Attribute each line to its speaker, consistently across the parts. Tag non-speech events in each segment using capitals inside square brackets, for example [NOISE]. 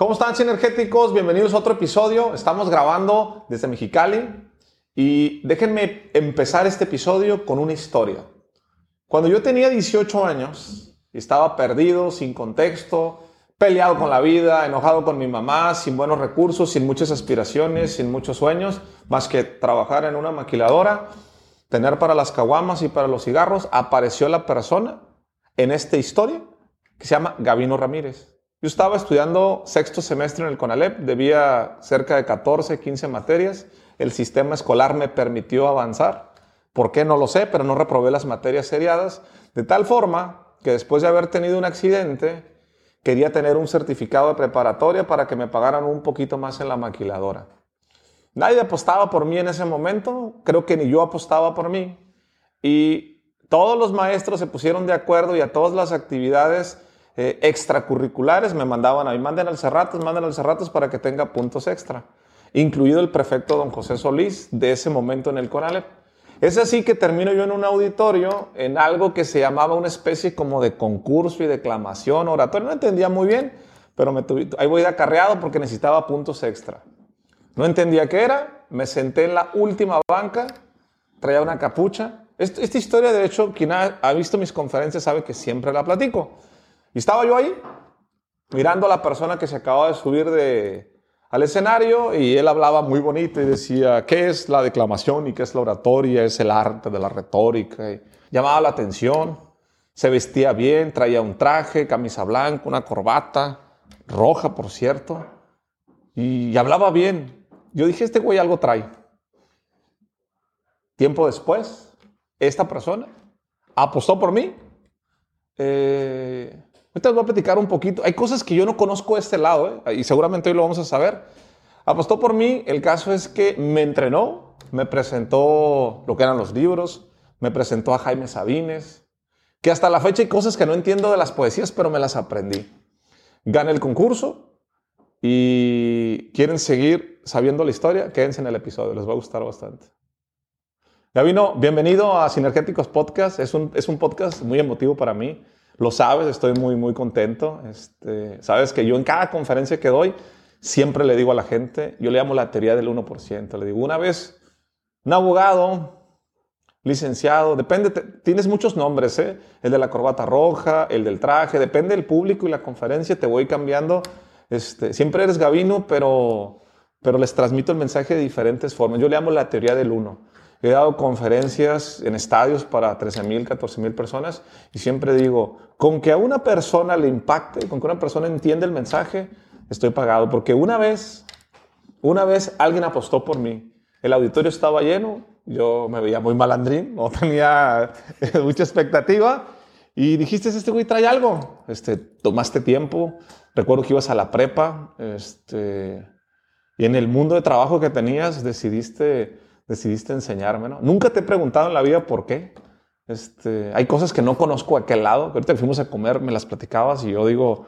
Speaker 1: ¿Cómo están, sinergéticos? Bienvenidos a otro episodio. Estamos grabando desde Mexicali y déjenme empezar este episodio con una historia. Cuando yo tenía 18 años estaba perdido, sin contexto, peleado con la vida, enojado con mi mamá, sin buenos recursos, sin muchas aspiraciones, sin muchos sueños, más que trabajar en una maquiladora, tener para las caguamas y para los cigarros, apareció la persona en esta historia que se llama Gavino Ramírez. Yo estaba estudiando sexto semestre en el CONALEP, debía cerca de 14, 15 materias. El sistema escolar me permitió avanzar. ¿Por qué? No lo sé, pero no reprobé las materias seriadas. De tal forma que después de haber tenido un accidente, quería tener un certificado de preparatoria para que me pagaran un poquito más en la maquiladora. Nadie apostaba por mí en ese momento, creo que ni yo apostaba por mí. Y todos los maestros se pusieron de acuerdo y a todas las actividades eh, extracurriculares me mandaban a mí, manden al Cerratos, manden al Cerratos para que tenga puntos extra, incluido el prefecto don José Solís de ese momento en el Coralep. Es así que termino yo en un auditorio, en algo que se llamaba una especie como de concurso y declamación, oratorio, no entendía muy bien, pero me ahí voy de acarreado porque necesitaba puntos extra. No entendía qué era, me senté en la última banca, traía una capucha. Esta, historia, de hecho, quien ha visto mis conferencias sabe que siempre la platico. Y estaba yo ahí, mirando a la persona que se acababa de subir de, al escenario y él hablaba muy bonito y decía, ¿qué es la declamación y qué es la oratoria? Es el arte de la retórica. Llamaba la atención, se vestía bien, traía un traje, camisa blanca, una corbata, roja por cierto, y hablaba bien. Yo dije, este güey algo trae. Tiempo después, esta persona apostó por mí. Eh, Ahorita les voy a platicar un poquito. Hay cosas que yo no conozco de este lado, ¿eh? y seguramente hoy lo vamos a saber. Apostó por mí, el caso es que me entrenó, me presentó lo que eran los libros, me presentó a Jaime Sabines, que hasta la fecha hay cosas que no entiendo de las poesías, pero me las aprendí. Gané el concurso y quieren seguir sabiendo la historia, quédense en el episodio, les va a gustar bastante. Gabino, bienvenido a Sinergéticos Podcast. Es un, es un podcast muy emotivo para mí. Lo sabes, estoy muy, muy contento. Este, sabes que yo en cada conferencia que doy, siempre le digo a la gente, yo le llamo la teoría del 1%. Le digo, una vez, un abogado, licenciado, depende, tienes muchos nombres, ¿eh? El de la corbata roja, el del traje, depende del público y la conferencia, te voy cambiando. Este, siempre eres Gavino, pero, pero les transmito el mensaje de diferentes formas. Yo le llamo la teoría del 1. He dado conferencias en estadios para 13 mil, 14 mil personas y siempre digo, con que a una persona le impacte, con que una persona entienda el mensaje, estoy pagado. Porque una vez, una vez alguien apostó por mí. El auditorio estaba lleno, yo me veía muy malandrín, no [LAUGHS] tenía mucha expectativa. Y dijiste, este güey trae algo. Este, tomaste tiempo. Recuerdo que ibas a la prepa. Este, y en el mundo de trabajo que tenías decidiste decidiste enseñarme, ¿no? Nunca te he preguntado en la vida por qué. Este, hay cosas que no conozco a aquel lado. Ahorita que fuimos a comer, me las platicabas y yo digo,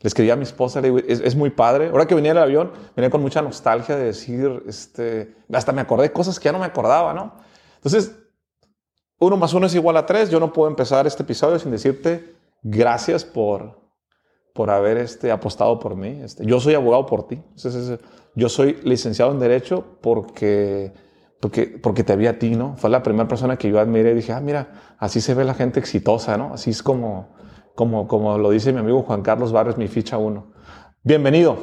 Speaker 1: le escribí a mi esposa, le digo, es, muy padre. Ahora que venía el avión, venía con mucha nostalgia de decir, este, hasta me acordé cosas que ya no me acordaba, ¿no? Entonces, uno más uno es igual a tres. Yo no puedo empezar este episodio sin decirte gracias por, por haber este, apostado por mí. Este, yo soy abogado por ti. Yo soy licenciado en Derecho porque porque, te vi a ti, ¿no? Fue la primera persona que yo admiré y dije, ah, mira, así se ve la gente exitosa, ¿no? Así es como, como, como lo dice mi amigo Juan Carlos Barres, mi ficha uno. Bienvenido.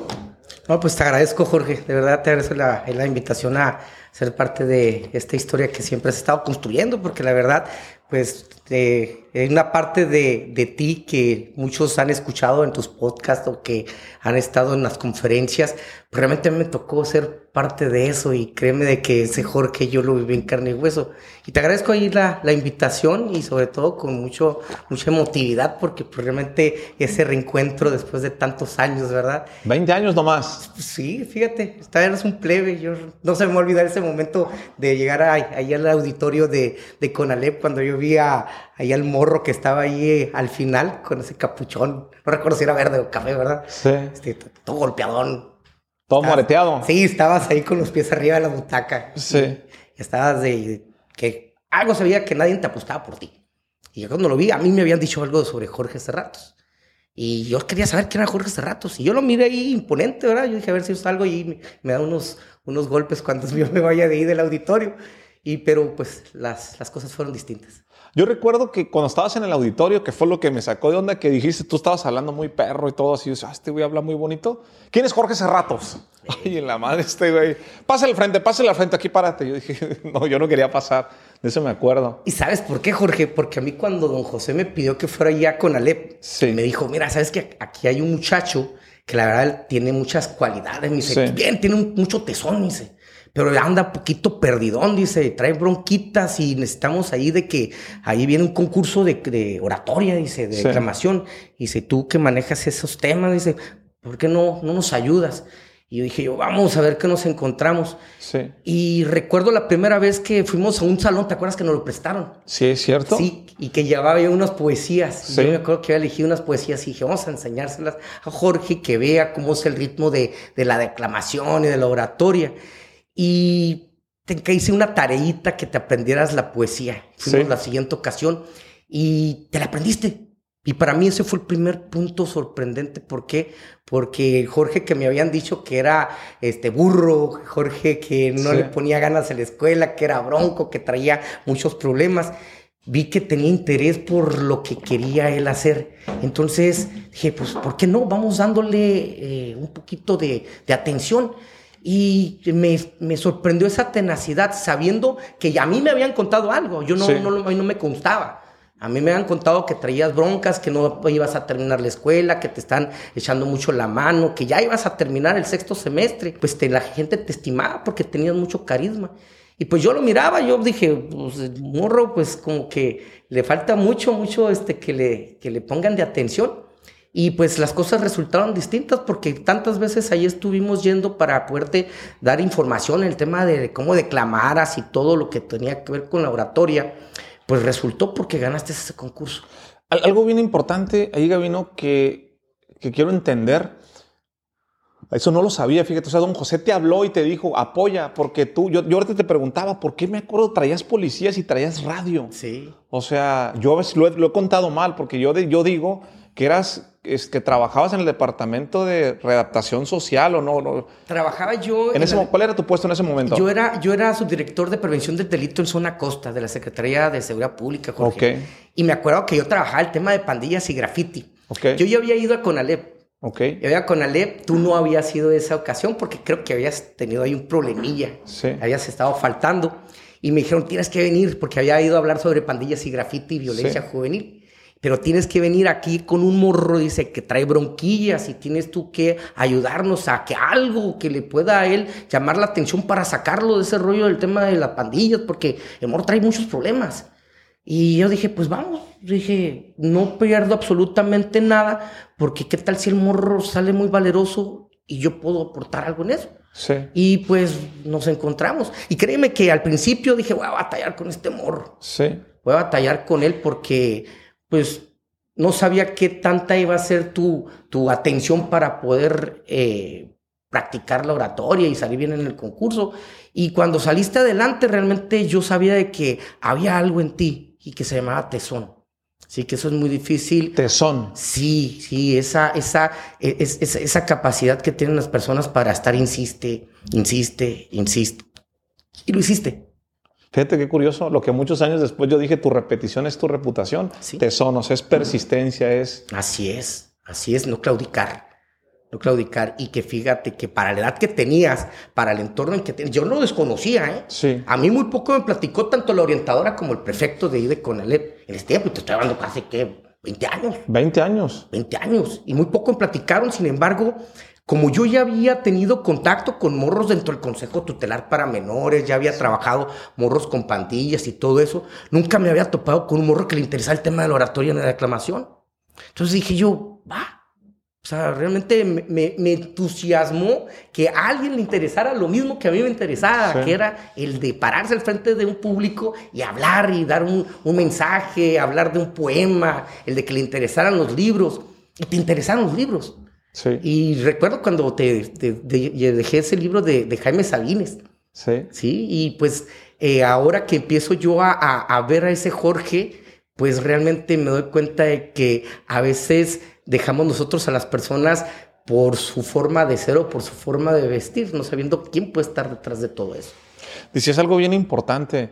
Speaker 2: No, pues te agradezco, Jorge. De verdad te agradezco la invitación a ser parte de esta historia que siempre has estado construyendo, porque la verdad, pues eh, hay una parte de, de, ti que muchos han escuchado en tus podcasts o que han estado en las conferencias. Realmente me tocó ser parte de eso y créeme de que ese Jorge yo lo viví en carne y hueso. Y te agradezco ahí la, la invitación y sobre todo con mucho, mucha emotividad porque pues, realmente ese reencuentro después de tantos años, ¿verdad?
Speaker 1: 20 años nomás.
Speaker 2: Sí, fíjate, esta es un plebe. Yo no se me va a olvidar ese momento de llegar ahí, al auditorio de, de Conalep cuando yo vi a, ahí al morro que estaba ahí eh, al final con ese capuchón. No recuerdo si era verde o café, ¿verdad? Sí. Este, todo golpeadón
Speaker 1: todo moreteado.
Speaker 2: Sí, estabas ahí con los pies arriba de la butaca. Sí. Y estabas de que algo sabía que nadie te apostaba por ti. Y yo cuando lo vi, a mí me habían dicho algo sobre Jorge Cerratos. Y yo quería saber quién era Jorge Cerratos. Y yo lo miré ahí imponente, ¿verdad? Yo dije, a ver si salgo y me, me da unos, unos golpes cuando [LAUGHS] yo me vaya de ahí del auditorio. Y pero pues las, las cosas fueron distintas.
Speaker 1: Yo recuerdo que cuando estabas en el auditorio, que fue lo que me sacó de onda, que dijiste, tú estabas hablando muy perro y todo así, yo, ah, este güey habla muy bonito. ¿Quién es Jorge Cerratos? Ay, en la madre este güey. Pásale al frente, pásale al frente, aquí párate. Yo dije, [LAUGHS] no, yo no quería pasar. De eso me acuerdo.
Speaker 2: ¿Y sabes por qué, Jorge? Porque a mí cuando don José me pidió que fuera ya con Alep,
Speaker 1: Sí.
Speaker 2: me dijo, mira, ¿sabes que aquí hay un muchacho que la verdad tiene muchas cualidades? Me dice,
Speaker 1: Sí.
Speaker 2: bien, tiene un- mucho tesón, me dice. Pero anda poquito perdidón, dice, trae bronquitas y necesitamos ahí de que ahí viene un concurso de, de oratoria, dice, de
Speaker 1: Sí.
Speaker 2: declamación. Dice, tú que manejas esos temas, dice, ¿por qué no, no nos ayudas? Y yo dije, yo, vamos a ver qué nos encontramos.
Speaker 1: Sí.
Speaker 2: Y recuerdo la primera vez que fuimos a un salón, ¿te acuerdas que nos lo prestaron?
Speaker 1: Sí, es cierto.
Speaker 2: Sí, y que llevaba yo unas poesías.
Speaker 1: Sí.
Speaker 2: Yo me acuerdo que había elegido unas poesías y dije, vamos a enseñárselas a Jorge, que vea cómo es el ritmo de, de la declamación y de la oratoria. Y te que hice una tareita que te aprendieras la poesía. Fuimos
Speaker 1: Sí.
Speaker 2: la siguiente ocasión y te la aprendiste. Y para mí ese fue el primer punto sorprendente. ¿Por qué? Porque Jorge que me habían dicho que era este burro, Jorge que no
Speaker 1: Sí.
Speaker 2: le ponía ganas en la escuela, que era bronco, que traía muchos problemas, vi que tenía interés por lo que quería él hacer. Entonces dije, pues, ¿por qué no? Vamos dándole eh, un poquito de, de atención. Y me, me sorprendió esa tenacidad, sabiendo que a mí me habían contado algo. Yo no,
Speaker 1: Sí.
Speaker 2: no, mí no me constaba. A mí me habían contado que traías broncas, que no ibas a terminar la escuela, que te están echando mucho la mano, que ya ibas a terminar el sexto semestre. Pues te, la gente te estimaba porque tenías mucho carisma. Y pues yo lo miraba, yo dije, pues morro, pues como que le falta mucho, mucho este, que, le, que le pongan de atención. Y pues las cosas resultaron distintas porque tantas veces ahí estuvimos yendo para poderte dar información en el tema de cómo declamaras y todo lo que tenía que ver con la oratoria. Pues resultó porque ganaste ese concurso.
Speaker 1: Al- Algo bien importante ahí, Gabino, que, que quiero entender. Eso no lo sabía, fíjate. O sea, don José te habló y te dijo, apoya, porque tú, yo, yo ahorita te preguntaba, ¿por qué me acuerdo traías policías y traías radio?
Speaker 2: Sí.
Speaker 1: O sea, yo lo he, lo he contado mal, porque yo, de- yo digo que eras, es, que trabajabas en el departamento de redactación social o no. no.
Speaker 2: Trabajaba yo.
Speaker 1: En ese,
Speaker 2: la-
Speaker 1: ¿Cuál era tu puesto en ese momento?
Speaker 2: Yo era, yo era subdirector de prevención del delito en zona costa de la Secretaría de Seguridad Pública, Jorge.
Speaker 1: Ok.
Speaker 2: Y me acuerdo que yo trabajaba el tema de pandillas y graffiti.
Speaker 1: Ok.
Speaker 2: Yo ya había ido a Conalep.
Speaker 1: Ok.
Speaker 2: Yo había con Alep, tú no habías ido esa ocasión porque creo que habías tenido ahí un problemilla.
Speaker 1: Sí.
Speaker 2: Habías estado faltando. Y me dijeron, tienes que venir porque había ido a hablar sobre pandillas y graffiti y violencia
Speaker 1: Sí.
Speaker 2: juvenil. Pero tienes que venir aquí con un morro, dice, que trae bronquillas y tienes tú que ayudarnos a que algo que le pueda a él llamar la atención para sacarlo de ese rollo del tema de las pandillas, porque el morro trae muchos problemas. Y yo dije, pues vamos, dije, no pierdo absolutamente nada, porque qué tal si el morro sale muy valeroso y yo puedo aportar algo en eso.
Speaker 1: Sí.
Speaker 2: Y pues nos encontramos. Y créeme que al principio dije, voy a batallar con este morro,
Speaker 1: Sí.
Speaker 2: voy a batallar con él porque pues no sabía qué tanta iba a ser tu, tu atención para poder eh, practicar la oratoria y salir bien en el concurso. Y cuando saliste adelante, realmente yo sabía de que había algo en ti y que se llamaba tesón. Así que eso es muy difícil.
Speaker 1: Tesón.
Speaker 2: Sí, sí, esa, esa, e, es- es- esa capacidad que tienen las personas para estar insiste, insiste, insiste. Y lo hiciste.
Speaker 1: Fíjate qué curioso, lo que muchos años después yo dije, tu repetición es tu reputación.
Speaker 2: Sí.
Speaker 1: Tesón, o sea, es persistencia, es...
Speaker 2: Así es, así es, no claudicar. No claudicar. Y que fíjate que para la edad que tenías, para el entorno en que tenías, yo no lo desconocía, ¿eh?
Speaker 1: Sí.
Speaker 2: A mí muy poco me platicó tanto la orientadora como el prefecto de IDE Conalep en este tiempo. Te estoy hablando casi que 20 años.
Speaker 1: 20 años.
Speaker 2: 20 años y muy poco me platicaron. Sin embargo, como yo ya había tenido contacto con morros dentro del Consejo Tutelar para Menores, ya había trabajado morros con pandillas y todo eso, nunca me había topado con un morro que le interesaba el tema de la oratoria en la declamación. Entonces dije yo, va. O sea, realmente me, me- me entusiasmó que a alguien le interesara lo mismo que a mí me interesaba,
Speaker 1: Sí.
Speaker 2: que era el de pararse al frente de un público y hablar y dar un, un mensaje, hablar de un poema, el de que le interesaran los libros. Y te interesaron los libros.
Speaker 1: Sí.
Speaker 2: Y recuerdo cuando te, te- te- dejé ese libro de, de Jaime Sabines,
Speaker 1: Sí.
Speaker 2: ¿sí? Y pues eh, ahora que empiezo yo a, a- a ver a ese Jorge, pues realmente me doy cuenta de que a veces dejamos nosotros a las personas por su forma de ser o por su forma de vestir, no sabiendo quién puede estar detrás de todo eso.
Speaker 1: Decías algo bien importante,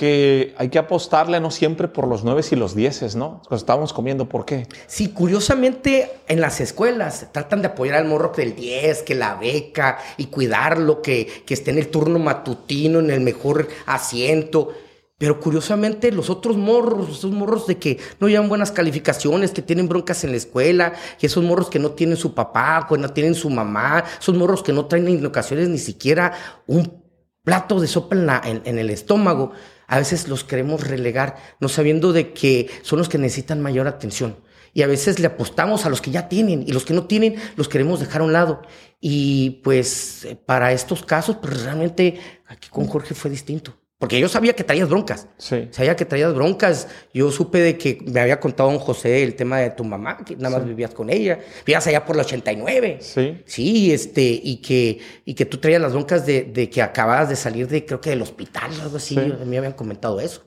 Speaker 1: que hay que apostarle no siempre por los nueve y los dieces, ¿no? Cuando estábamos comiendo, ¿por qué?
Speaker 2: Sí, curiosamente en las escuelas tratan de apoyar al morro del 10, que la beca y cuidarlo, que, que esté en el turno matutino, en el mejor asiento. Pero curiosamente los otros morros, esos morros de que no llevan buenas calificaciones, que tienen broncas en la escuela, y esos morros que no tienen su papá, que no tienen su mamá, esos morros que no traen en ocasiones ni siquiera un plato de sopa en, el estómago, a veces los queremos relegar, no sabiendo de que son los que necesitan mayor atención. Y a veces le apostamos a los que ya tienen y los que no tienen los queremos dejar a un lado. Y pues para estos casos, pues realmente aquí con Jorge fue distinto. Porque yo sabía que traías broncas. Sí. Sabía que traías broncas. Yo supe de que me había contado un José el tema de tu mamá, que nada más vivías con ella. Vivías allá por el 89. Sí. Sí, este, y que, y que tú traías las broncas de, de que acababas de salir de, creo que del hospital o algo así. Sí. Me habían comentado eso.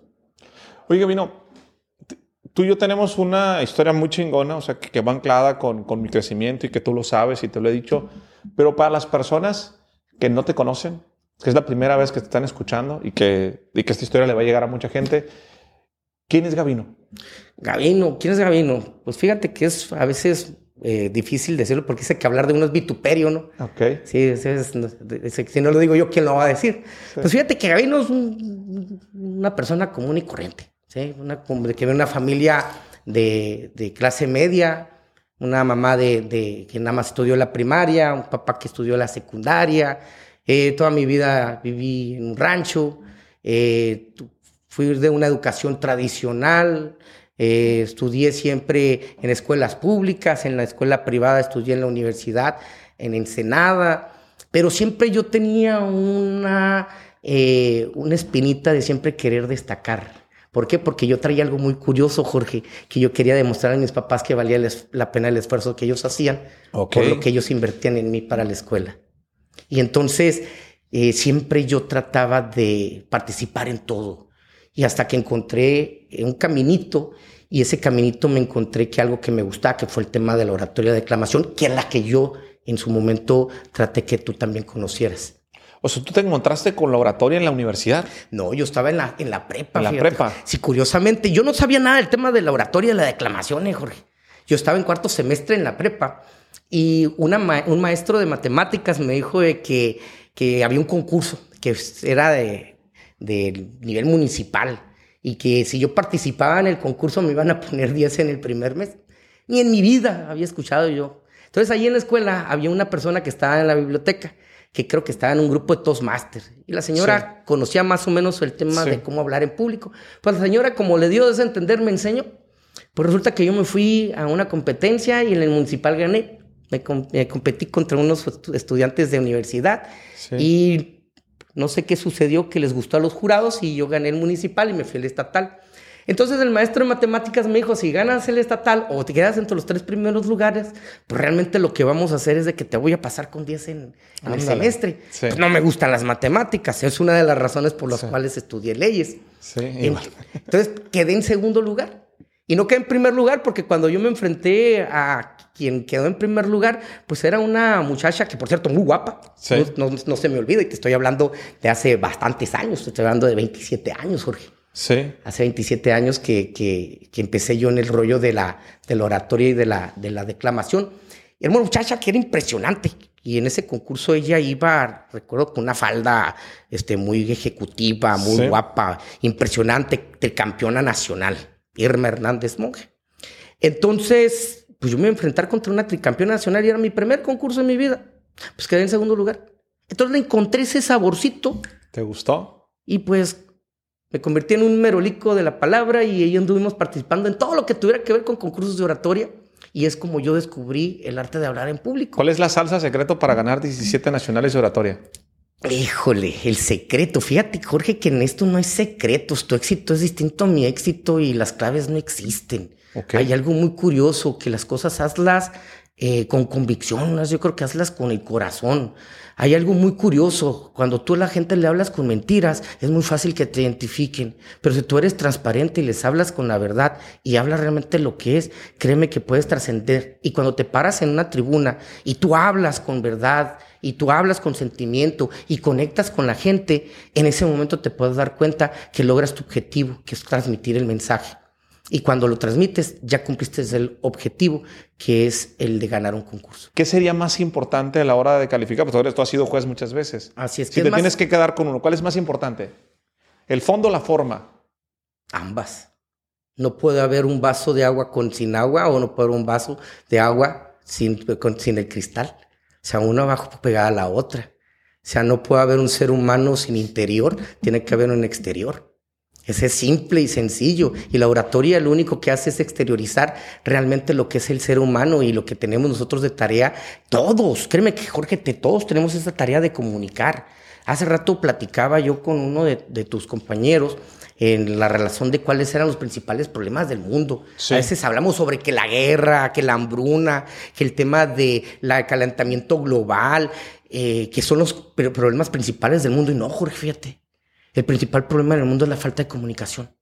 Speaker 1: Oye, vino, tú y yo tenemos una historia muy chingona, o sea, que, que va anclada con, con mi crecimiento y que tú lo sabes y te lo he dicho. Pero para las personas que no te conocen, que es la primera vez que te están escuchando y que, y que esta historia le va a llegar a mucha gente. ¿Quién es Gavino?
Speaker 2: Gavino, ¿quién es Gavino? Pues fíjate que es a veces eh, difícil decirlo porque dice que hablar de uno es vituperio, ¿no? Ok. Sí, es, si no lo digo yo, ¿quién lo va a decir? Pues fíjate que Gavino es una persona común y corriente, ¿sí? Una, que viene una familia de, de, clase media, una mamá de, de, que nada más estudió la primaria, un papá que estudió la secundaria, eh, toda mi vida viví en un rancho, eh, fui de una educación tradicional, eh, estudié siempre en escuelas públicas, en la escuela privada estudié en la universidad, en Ensenada, pero siempre yo tenía una, una espinita de siempre querer destacar. ¿Por qué? Porque yo traía algo muy curioso, Jorge, que yo quería demostrar a mis papás que valía la pena el esfuerzo que ellos hacían por lo que ellos invertían en mí para la escuela. Y entonces eh, siempre yo trataba de participar en todo. Y hasta que encontré un caminito y ese caminito me encontré que algo que me gustaba, que fue el tema de la oratoria de declamación, que es la que yo en su momento traté que tú también conocieras.
Speaker 1: O sea, ¿tú te encontraste con la oratoria en la universidad?
Speaker 2: No, yo estaba en la, en la prepa.
Speaker 1: En la prepa.
Speaker 2: Sí, curiosamente, yo no sabía nada del tema de la oratoria y de la declamación, eh, Jorge. Yo estaba en cuarto semestre en la prepa y una un maestro de matemáticas me dijo de que, que había un concurso que era de, de, nivel municipal y que si yo participaba en el concurso me iban a poner 10 en el primer mes. Ni en mi vida había escuchado yo. Entonces ahí en la escuela había una persona que estaba en la biblioteca que creo que estaba en un grupo de Toastmasters. Y la señora conocía más o menos el tema de cómo hablar en público. Pues la señora, como le dio a entender, me enseñó. Pues resulta que yo me fui a una competencia y en el municipal gané me, competí contra unos estudiantes de universidad y no sé qué sucedió que les gustó a los jurados y yo gané el municipal y me fui al estatal. Entonces el maestro de matemáticas me dijo, si ganas el estatal o te quedas entre los tres primeros lugares, pues realmente lo que vamos a hacer es de que te voy a pasar con 10 en, el semestre. Pues no me gustan las matemáticas, es una de las razones por las cuales estudié leyes. Entonces quedé en segundo lugar. Y no quedé en primer lugar porque cuando yo me enfrenté a quien quedó en primer lugar, pues era una muchacha que, por cierto, muy guapa. No, se me olvide que estoy hablando de hace bastantes años. Estoy hablando de 27 años, Jorge. Sí. Hace 27 años que, que, que, empecé yo en el rollo de la, de la oratoria y de la, de la declamación. Era una muchacha que era impresionante. Y en ese concurso ella iba, recuerdo, con una falda este, muy ejecutiva, muy guapa, impresionante, de campeona nacional, Irma Hernández Monge. Entonces, pues yo me iba a enfrentar contra una tricampeona nacional y era mi primer concurso en mi vida. Pues quedé en segundo lugar. Entonces le encontré ese saborcito.
Speaker 1: ¿Te gustó?
Speaker 2: Y pues me convertí en un merolico de la palabra y ahí anduvimos participando en todo lo que tuviera que ver con concursos de oratoria. Y es como yo descubrí el arte de hablar en público.
Speaker 1: ¿Cuál es la salsa secreto para ganar 17 nacionales de oratoria?
Speaker 2: Híjole, el secreto. Fíjate, Jorge, que en esto no hay secretos. Tu éxito es distinto a mi éxito y las claves no existen. Hay algo muy curioso, que las cosas hazlas eh, con convicción, yo creo que hazlas con el corazón. Hay algo muy curioso, cuando tú a la gente le hablas con mentiras, es muy fácil que te identifiquen, pero si tú eres transparente y les hablas con la verdad y hablas realmente lo que es, créeme que puedes trascender. Y cuando te paras en una tribuna y tú hablas con verdad y tú hablas con sentimiento y conectas con la gente, en ese momento te puedes dar cuenta que logras tu objetivo, que es transmitir el mensaje. Y cuando lo transmites, ya cumpliste el objetivo, que es el de ganar un concurso.
Speaker 1: ¿Qué sería más importante a la hora de calificar? Pues tú has sido juez muchas veces.
Speaker 2: Así es.
Speaker 1: Si te tienes que quedar con uno, ¿cuál es más importante? ¿El fondo o la forma?
Speaker 2: Ambas. No puede haber un vaso de agua con sin agua o no puede haber un vaso de agua sin, sin el cristal. Sea, una abajo pegada a la otra. O sea, no puede haber un ser humano sin interior, tiene que haber un exterior. Ese es simple y sencillo. Y la oratoria lo único que hace es exteriorizar realmente lo que es el ser humano y lo que tenemos nosotros de tarea. Todos, créeme que Jorge, todos tenemos esa tarea de comunicar. Hace rato platicaba yo con uno de, tus compañeros en la relación de cuáles eran los principales problemas del mundo. A veces hablamos sobre que la guerra, que la hambruna, que el tema del calentamiento global, eh, que son los problemas principales del mundo. Y no, Jorge, fíjate. El principal problema en el mundo es la falta de comunicación.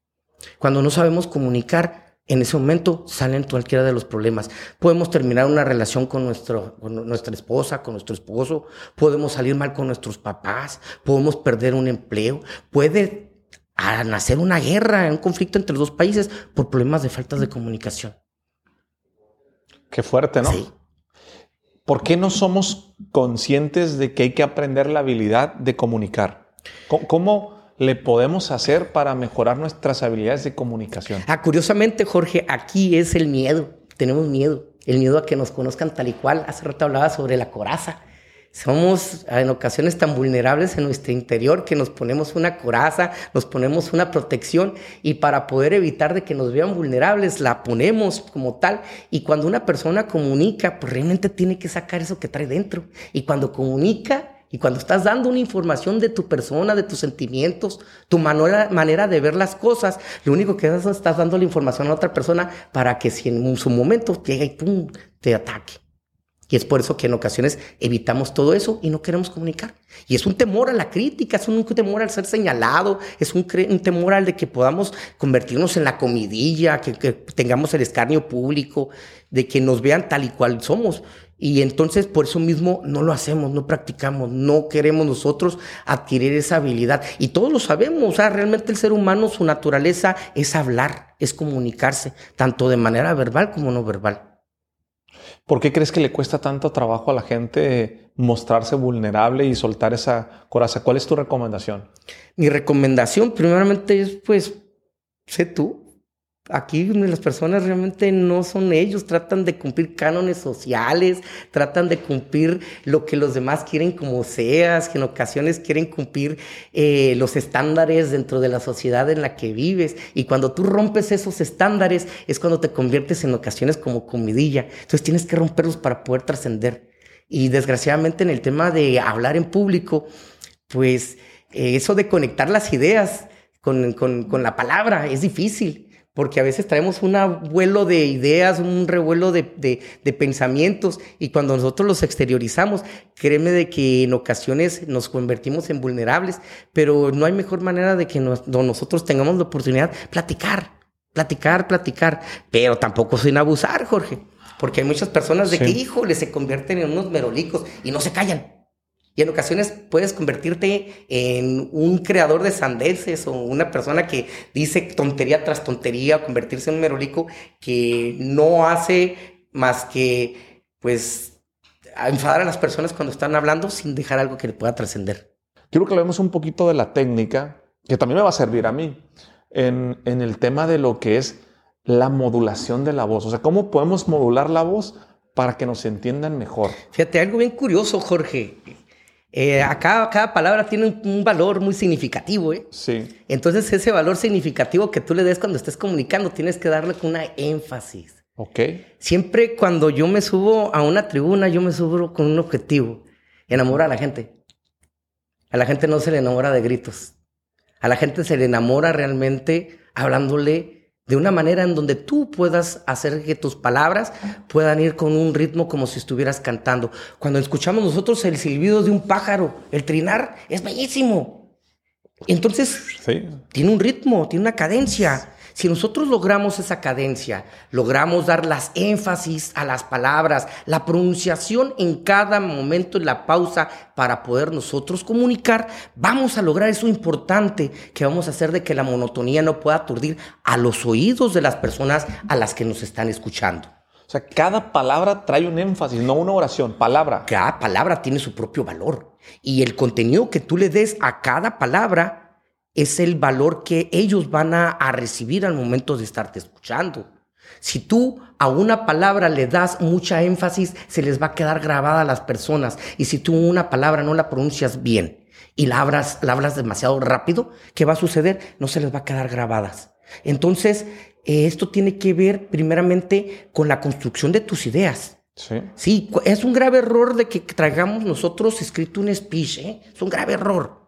Speaker 2: Cuando no sabemos comunicar, en ese momento salen cualquiera de los problemas. Podemos terminar una relación con, nuestro, nuestra esposa, con nuestro esposo, podemos salir mal con nuestros papás, podemos perder un empleo, puede nacer una guerra, un conflicto entre los dos países por problemas de falta de comunicación.
Speaker 1: Qué fuerte, ¿no? Sí. ¿Por qué no somos conscientes de que hay que aprender la habilidad de comunicar? ¿Cómo, le podemos hacer para mejorar nuestras habilidades de comunicación?
Speaker 2: Ah, curiosamente, Jorge, aquí es el miedo. Tenemos miedo. El miedo a que nos conozcan tal y cual. Hace rato hablaba sobre la coraza. Somos en ocasiones tan vulnerables en nuestro interior que nos ponemos una coraza, nos ponemos una protección y para poder evitar de que nos vean vulnerables la ponemos como tal y cuando una persona comunica pues realmente tiene que sacar eso que trae dentro y cuando comunica y cuando estás dando una información de tu persona, de tus sentimientos, tu manera, manera de ver las cosas, lo único que estás, estás dando la información a otra persona para que si en su momento llega y pum, te ataque. Y es por eso que en ocasiones evitamos todo eso y no queremos comunicar. Y es un temor a la crítica, es un temor al ser señalado, es un, temor al de que podamos convertirnos en la comidilla, que, que, tengamos el escarnio público, de que nos vean tal y cual somos. Y entonces por eso mismo no lo hacemos, no practicamos, no queremos nosotros adquirir esa habilidad. Y todos lo sabemos, o sea, realmente el ser humano, su naturaleza es hablar, es comunicarse, tanto de manera verbal como no verbal.
Speaker 1: ¿Por qué crees que le cuesta tanto trabajo a la gente mostrarse vulnerable y soltar esa coraza? ¿Cuál es tu recomendación?
Speaker 2: Mi recomendación primeramente es pues, sé tú, Aquí las personas realmente no son ellos, tratan de cumplir cánones sociales, tratan de cumplir lo que los demás quieren como seas, que en ocasiones quieren cumplir eh, los estándares dentro de la sociedad en la que vives. Y cuando tú rompes esos estándares es cuando te conviertes en ocasiones como comidilla. Entonces tienes que romperlos para poder trascender. Y desgraciadamente en el tema de hablar en público, pues eh, eso de conectar las ideas con, con la palabra es difícil porque a veces traemos un vuelo de ideas, un revuelo de, pensamientos y cuando nosotros los exteriorizamos, créeme de que en ocasiones nos convertimos en vulnerables, pero no hay mejor manera de que nosotros tengamos la oportunidad de platicar, platicar, platicar, pero tampoco sin abusar, Jorge, porque hay muchas personas de que, híjole, se convierten en unos merolicos y no se callan. Y en ocasiones puedes convertirte en un creador de sandeces o una persona que dice tontería tras tontería, o convertirse en un merolico que no hace más que, pues, enfadar a las personas cuando están hablando sin dejar algo que le pueda trascender.
Speaker 1: Quiero que hablemos un poquito de la técnica, que también me va a servir a mí, en, en el tema de lo que es la modulación de la voz. O sea, ¿cómo podemos modular la voz para que nos entiendan mejor?
Speaker 2: Fíjate, algo bien curioso, Jorge. Eh, cada, palabra tiene un, valor muy significativo, ¿eh?
Speaker 1: Sí.
Speaker 2: Entonces, ese valor significativo que tú le des cuando estés comunicando, tienes que darle con una énfasis.
Speaker 1: Ok.
Speaker 2: Siempre cuando yo me subo a una tribuna, yo me subo con un objetivo: enamorar a la gente. A la gente no se le enamora de gritos. A la gente se le enamora realmente hablándole de una manera en donde tú puedas hacer que tus palabras puedan ir con un ritmo como si estuvieras cantando. Cuando escuchamos nosotros el silbido de un pájaro, el trinar, es bellísimo. Entonces, tiene un ritmo, tiene una cadencia. Si nosotros logramos esa cadencia, logramos dar las énfasis a las palabras, la pronunciación en cada momento y la pausa para poder nosotros comunicar, vamos a lograr eso importante que vamos a hacer de que la monotonía no pueda aturdir a los oídos de las personas a las que nos están escuchando.
Speaker 1: O sea, cada palabra trae un énfasis, no una oración, palabra.
Speaker 2: Cada palabra tiene su propio valor. Y el contenido que tú le des a cada palabra es el valor que ellos van a, recibir al momento de estarte escuchando. Si tú a una palabra le das mucha énfasis, se les va a quedar grabada a las personas. Y si tú una palabra no la pronuncias bien y la hablas, la hablas demasiado rápido, ¿qué va a suceder? No se les va a quedar grabadas. Entonces, eh, esto tiene que ver primeramente con la construcción de tus ideas. Sí. sí. es un grave error de que traigamos nosotros escrito un speech, ¿eh? es un grave error.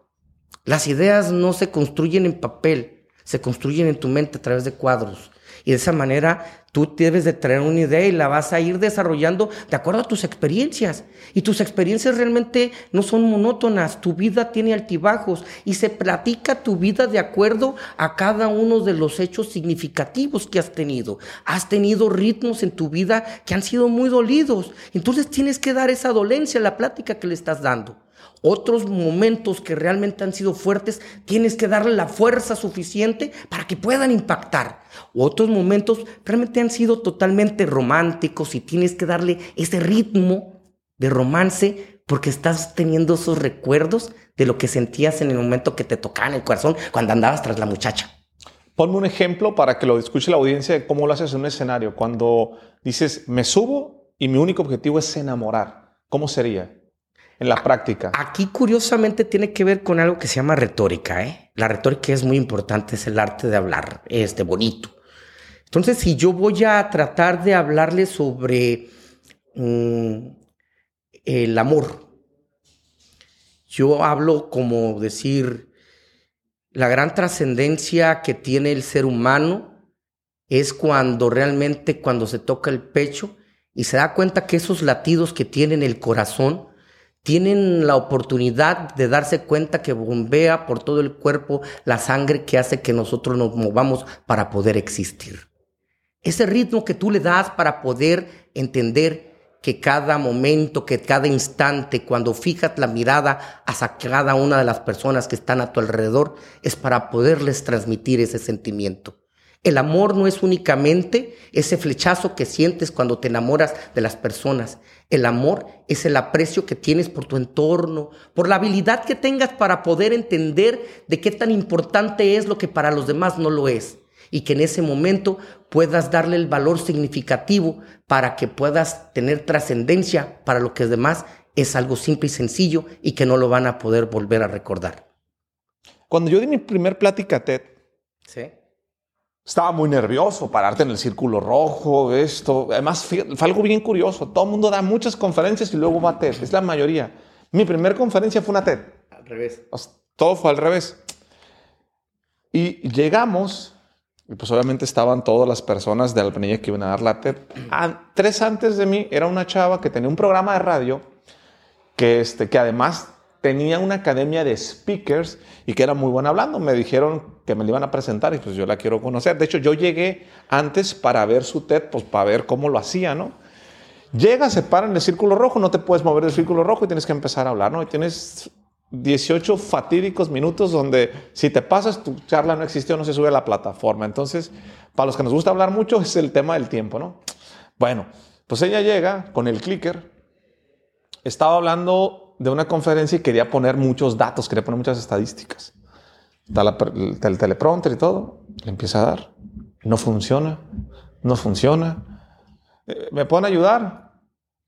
Speaker 2: Las ideas no se construyen en papel, se construyen en tu mente a través de cuadros. Y de esa manera tú debes de traer una idea y la vas a ir desarrollando de acuerdo a tus experiencias. Y tus experiencias realmente no son monótonas, tu vida tiene altibajos y se platica tu vida de acuerdo a cada uno de los hechos significativos que has tenido. Has tenido ritmos en tu vida que han sido muy dolidos. Entonces tienes que dar esa dolencia a la plática que le estás dando otros momentos que realmente han sido fuertes, tienes que darle la fuerza suficiente para que puedan impactar. Otros momentos realmente han sido totalmente románticos y tienes que darle ese ritmo de romance porque estás teniendo esos recuerdos de lo que sentías en el momento que te tocaba en el corazón cuando andabas tras la muchacha.
Speaker 1: Ponme un ejemplo para que lo escuche la audiencia de cómo lo haces en un escenario. Cuando dices, me subo y mi único objetivo es enamorar. ¿Cómo sería? En la práctica.
Speaker 2: Aquí curiosamente tiene que ver con algo que se llama retórica. ¿eh? La retórica es muy importante, es el arte de hablar, es de bonito. Entonces, si yo voy a tratar de hablarle sobre mm, el amor, yo hablo como decir, la gran trascendencia que tiene el ser humano es cuando realmente, cuando se toca el pecho y se da cuenta que esos latidos que tiene en el corazón, tienen la oportunidad de darse cuenta que bombea por todo el cuerpo la sangre que hace que nosotros nos movamos para poder existir. Ese ritmo que tú le das para poder entender que cada momento, que cada instante, cuando fijas la mirada hacia cada una de las personas que están a tu alrededor, es para poderles transmitir ese sentimiento. El amor no es únicamente ese flechazo que sientes cuando te enamoras de las personas. El amor es el aprecio que tienes por tu entorno, por la habilidad que tengas para poder entender de qué tan importante es lo que para los demás no lo es. Y que en ese momento puedas darle el valor significativo para que puedas tener trascendencia para lo que es demás es algo simple y sencillo y que no lo van a poder volver a recordar.
Speaker 1: Cuando yo di mi primer plática TED, ¿Sí? Estaba muy nervioso, pararte en el círculo rojo, esto. Además, fue algo bien curioso. Todo el mundo da muchas conferencias y luego va a TED. Es la mayoría. Mi primera conferencia fue una TED.
Speaker 2: Al revés.
Speaker 1: Todo fue al revés. Y llegamos, y pues obviamente estaban todas las personas de Alpenilla que iban a dar la TED. Ah, tres antes de mí era una chava que tenía un programa de radio que, este, que además tenía una academia de speakers y que era muy buena hablando. Me dijeron que me la iban a presentar y pues yo la quiero conocer. De hecho, yo llegué antes para ver su TED, pues para ver cómo lo hacía, ¿no? Llega, se para en el círculo rojo, no te puedes mover del círculo rojo y tienes que empezar a hablar, ¿no? Y tienes 18 fatídicos minutos donde si te pasas, tu charla no existió, no se sube a la plataforma. Entonces, para los que nos gusta hablar mucho, es el tema del tiempo, ¿no? Bueno, pues ella llega con el clicker, estaba hablando de una conferencia y quería poner muchos datos, quería poner muchas estadísticas. Está el, teleprompter y todo, le empieza a dar. No funciona, no funciona. Eh, ¿Me pueden ayudar?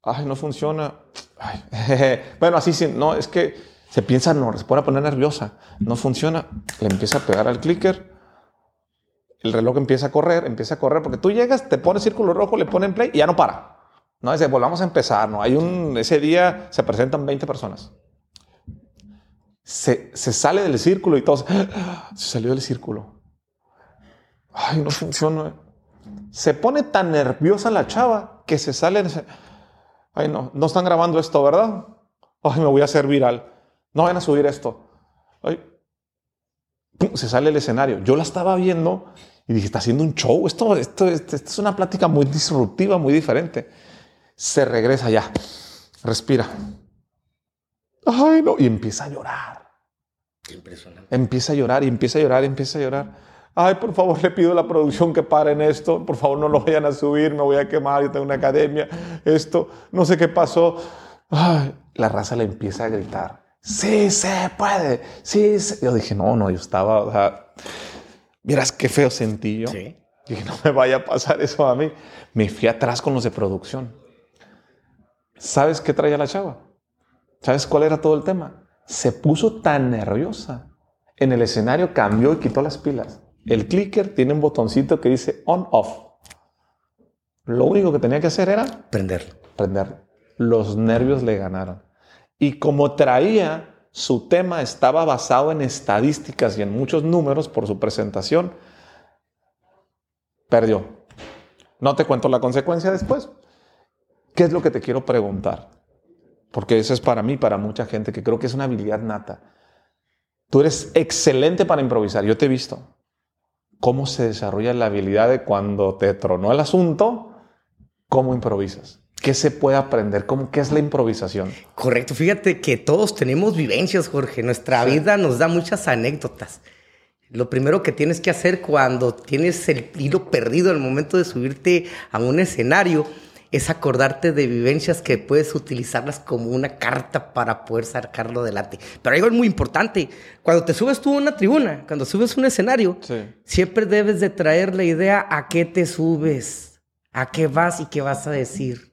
Speaker 1: Ay, no funciona. [LAUGHS] bueno, así sí, no, es que se piensa, no, se pone a poner nerviosa. No funciona. Le empieza a pegar al clicker. El reloj empieza a correr, empieza a correr, porque tú llegas, te pones círculo rojo, le ponen play y ya no para. No, dice, volvamos a empezar, ¿no? Hay un, ese día se presentan 20 personas. Se, sale del círculo y todos, se salió del círculo. Ay, no funciona. Se pone tan nerviosa la chava que se sale. Ay, no, no están grabando esto, ¿verdad? Ay, me voy a hacer viral. No van a subir esto. Ay, se sale el escenario. Yo la estaba viendo y dije, está haciendo un show. Esto, esto, esto, es una plática muy disruptiva, muy diferente. Se regresa ya. Respira. Ay, no. Y empieza a llorar. Impresionante. Empieza a llorar y empieza a llorar y empieza a llorar ay, por favor, le pido a la producción que paren esto, por favor no lo vayan a subir, me voy a quemar, yo tengo una academia, esto, no sé qué pasó. Ay, la raza le empieza a gritar, sí se puede, sí se... Yo dije, no, no, yo estaba, o sea, miras qué feo sentí yo. Sí. Dije, no me vaya a pasar eso a mí. Me fui atrás con los de producción. ¿Sabes qué traía la chava? ¿Sabes cuál era todo el tema? Se puso tan nerviosa. En el escenario cambió y quitó las pilas. El clicker tiene un botoncito que dice on-off. Lo único que tenía que hacer era
Speaker 2: prender.
Speaker 1: Prender. Los nervios le ganaron. Y como traía, su tema estaba basado en estadísticas y en muchos números por su presentación, perdió. No te cuento la consecuencia después. ¿Qué es lo que te quiero preguntar? Porque eso es para mí, para mucha gente, que creo que es una habilidad nata. Tú eres excelente para improvisar, yo te he visto cómo se desarrolla la habilidad de cuando te tronó el asunto, cómo improvisas. ¿Qué se puede aprender? ¿Cómo, ¿Qué es la improvisación?
Speaker 2: Correcto. Fíjate que todos tenemos vivencias, Jorge. Nuestra vida nos da muchas anécdotas. Lo primero que tienes que hacer cuando tienes el hilo perdido al momento de subirte a un escenario es acordarte de vivencias que puedes utilizarlas como una carta para poder sacarlo adelante. Pero hay algo muy importante. Cuando te subes tú a una tribuna, cuando subes un escenario, siempre debes de traer la idea a qué te subes, a qué vas y qué vas a decir.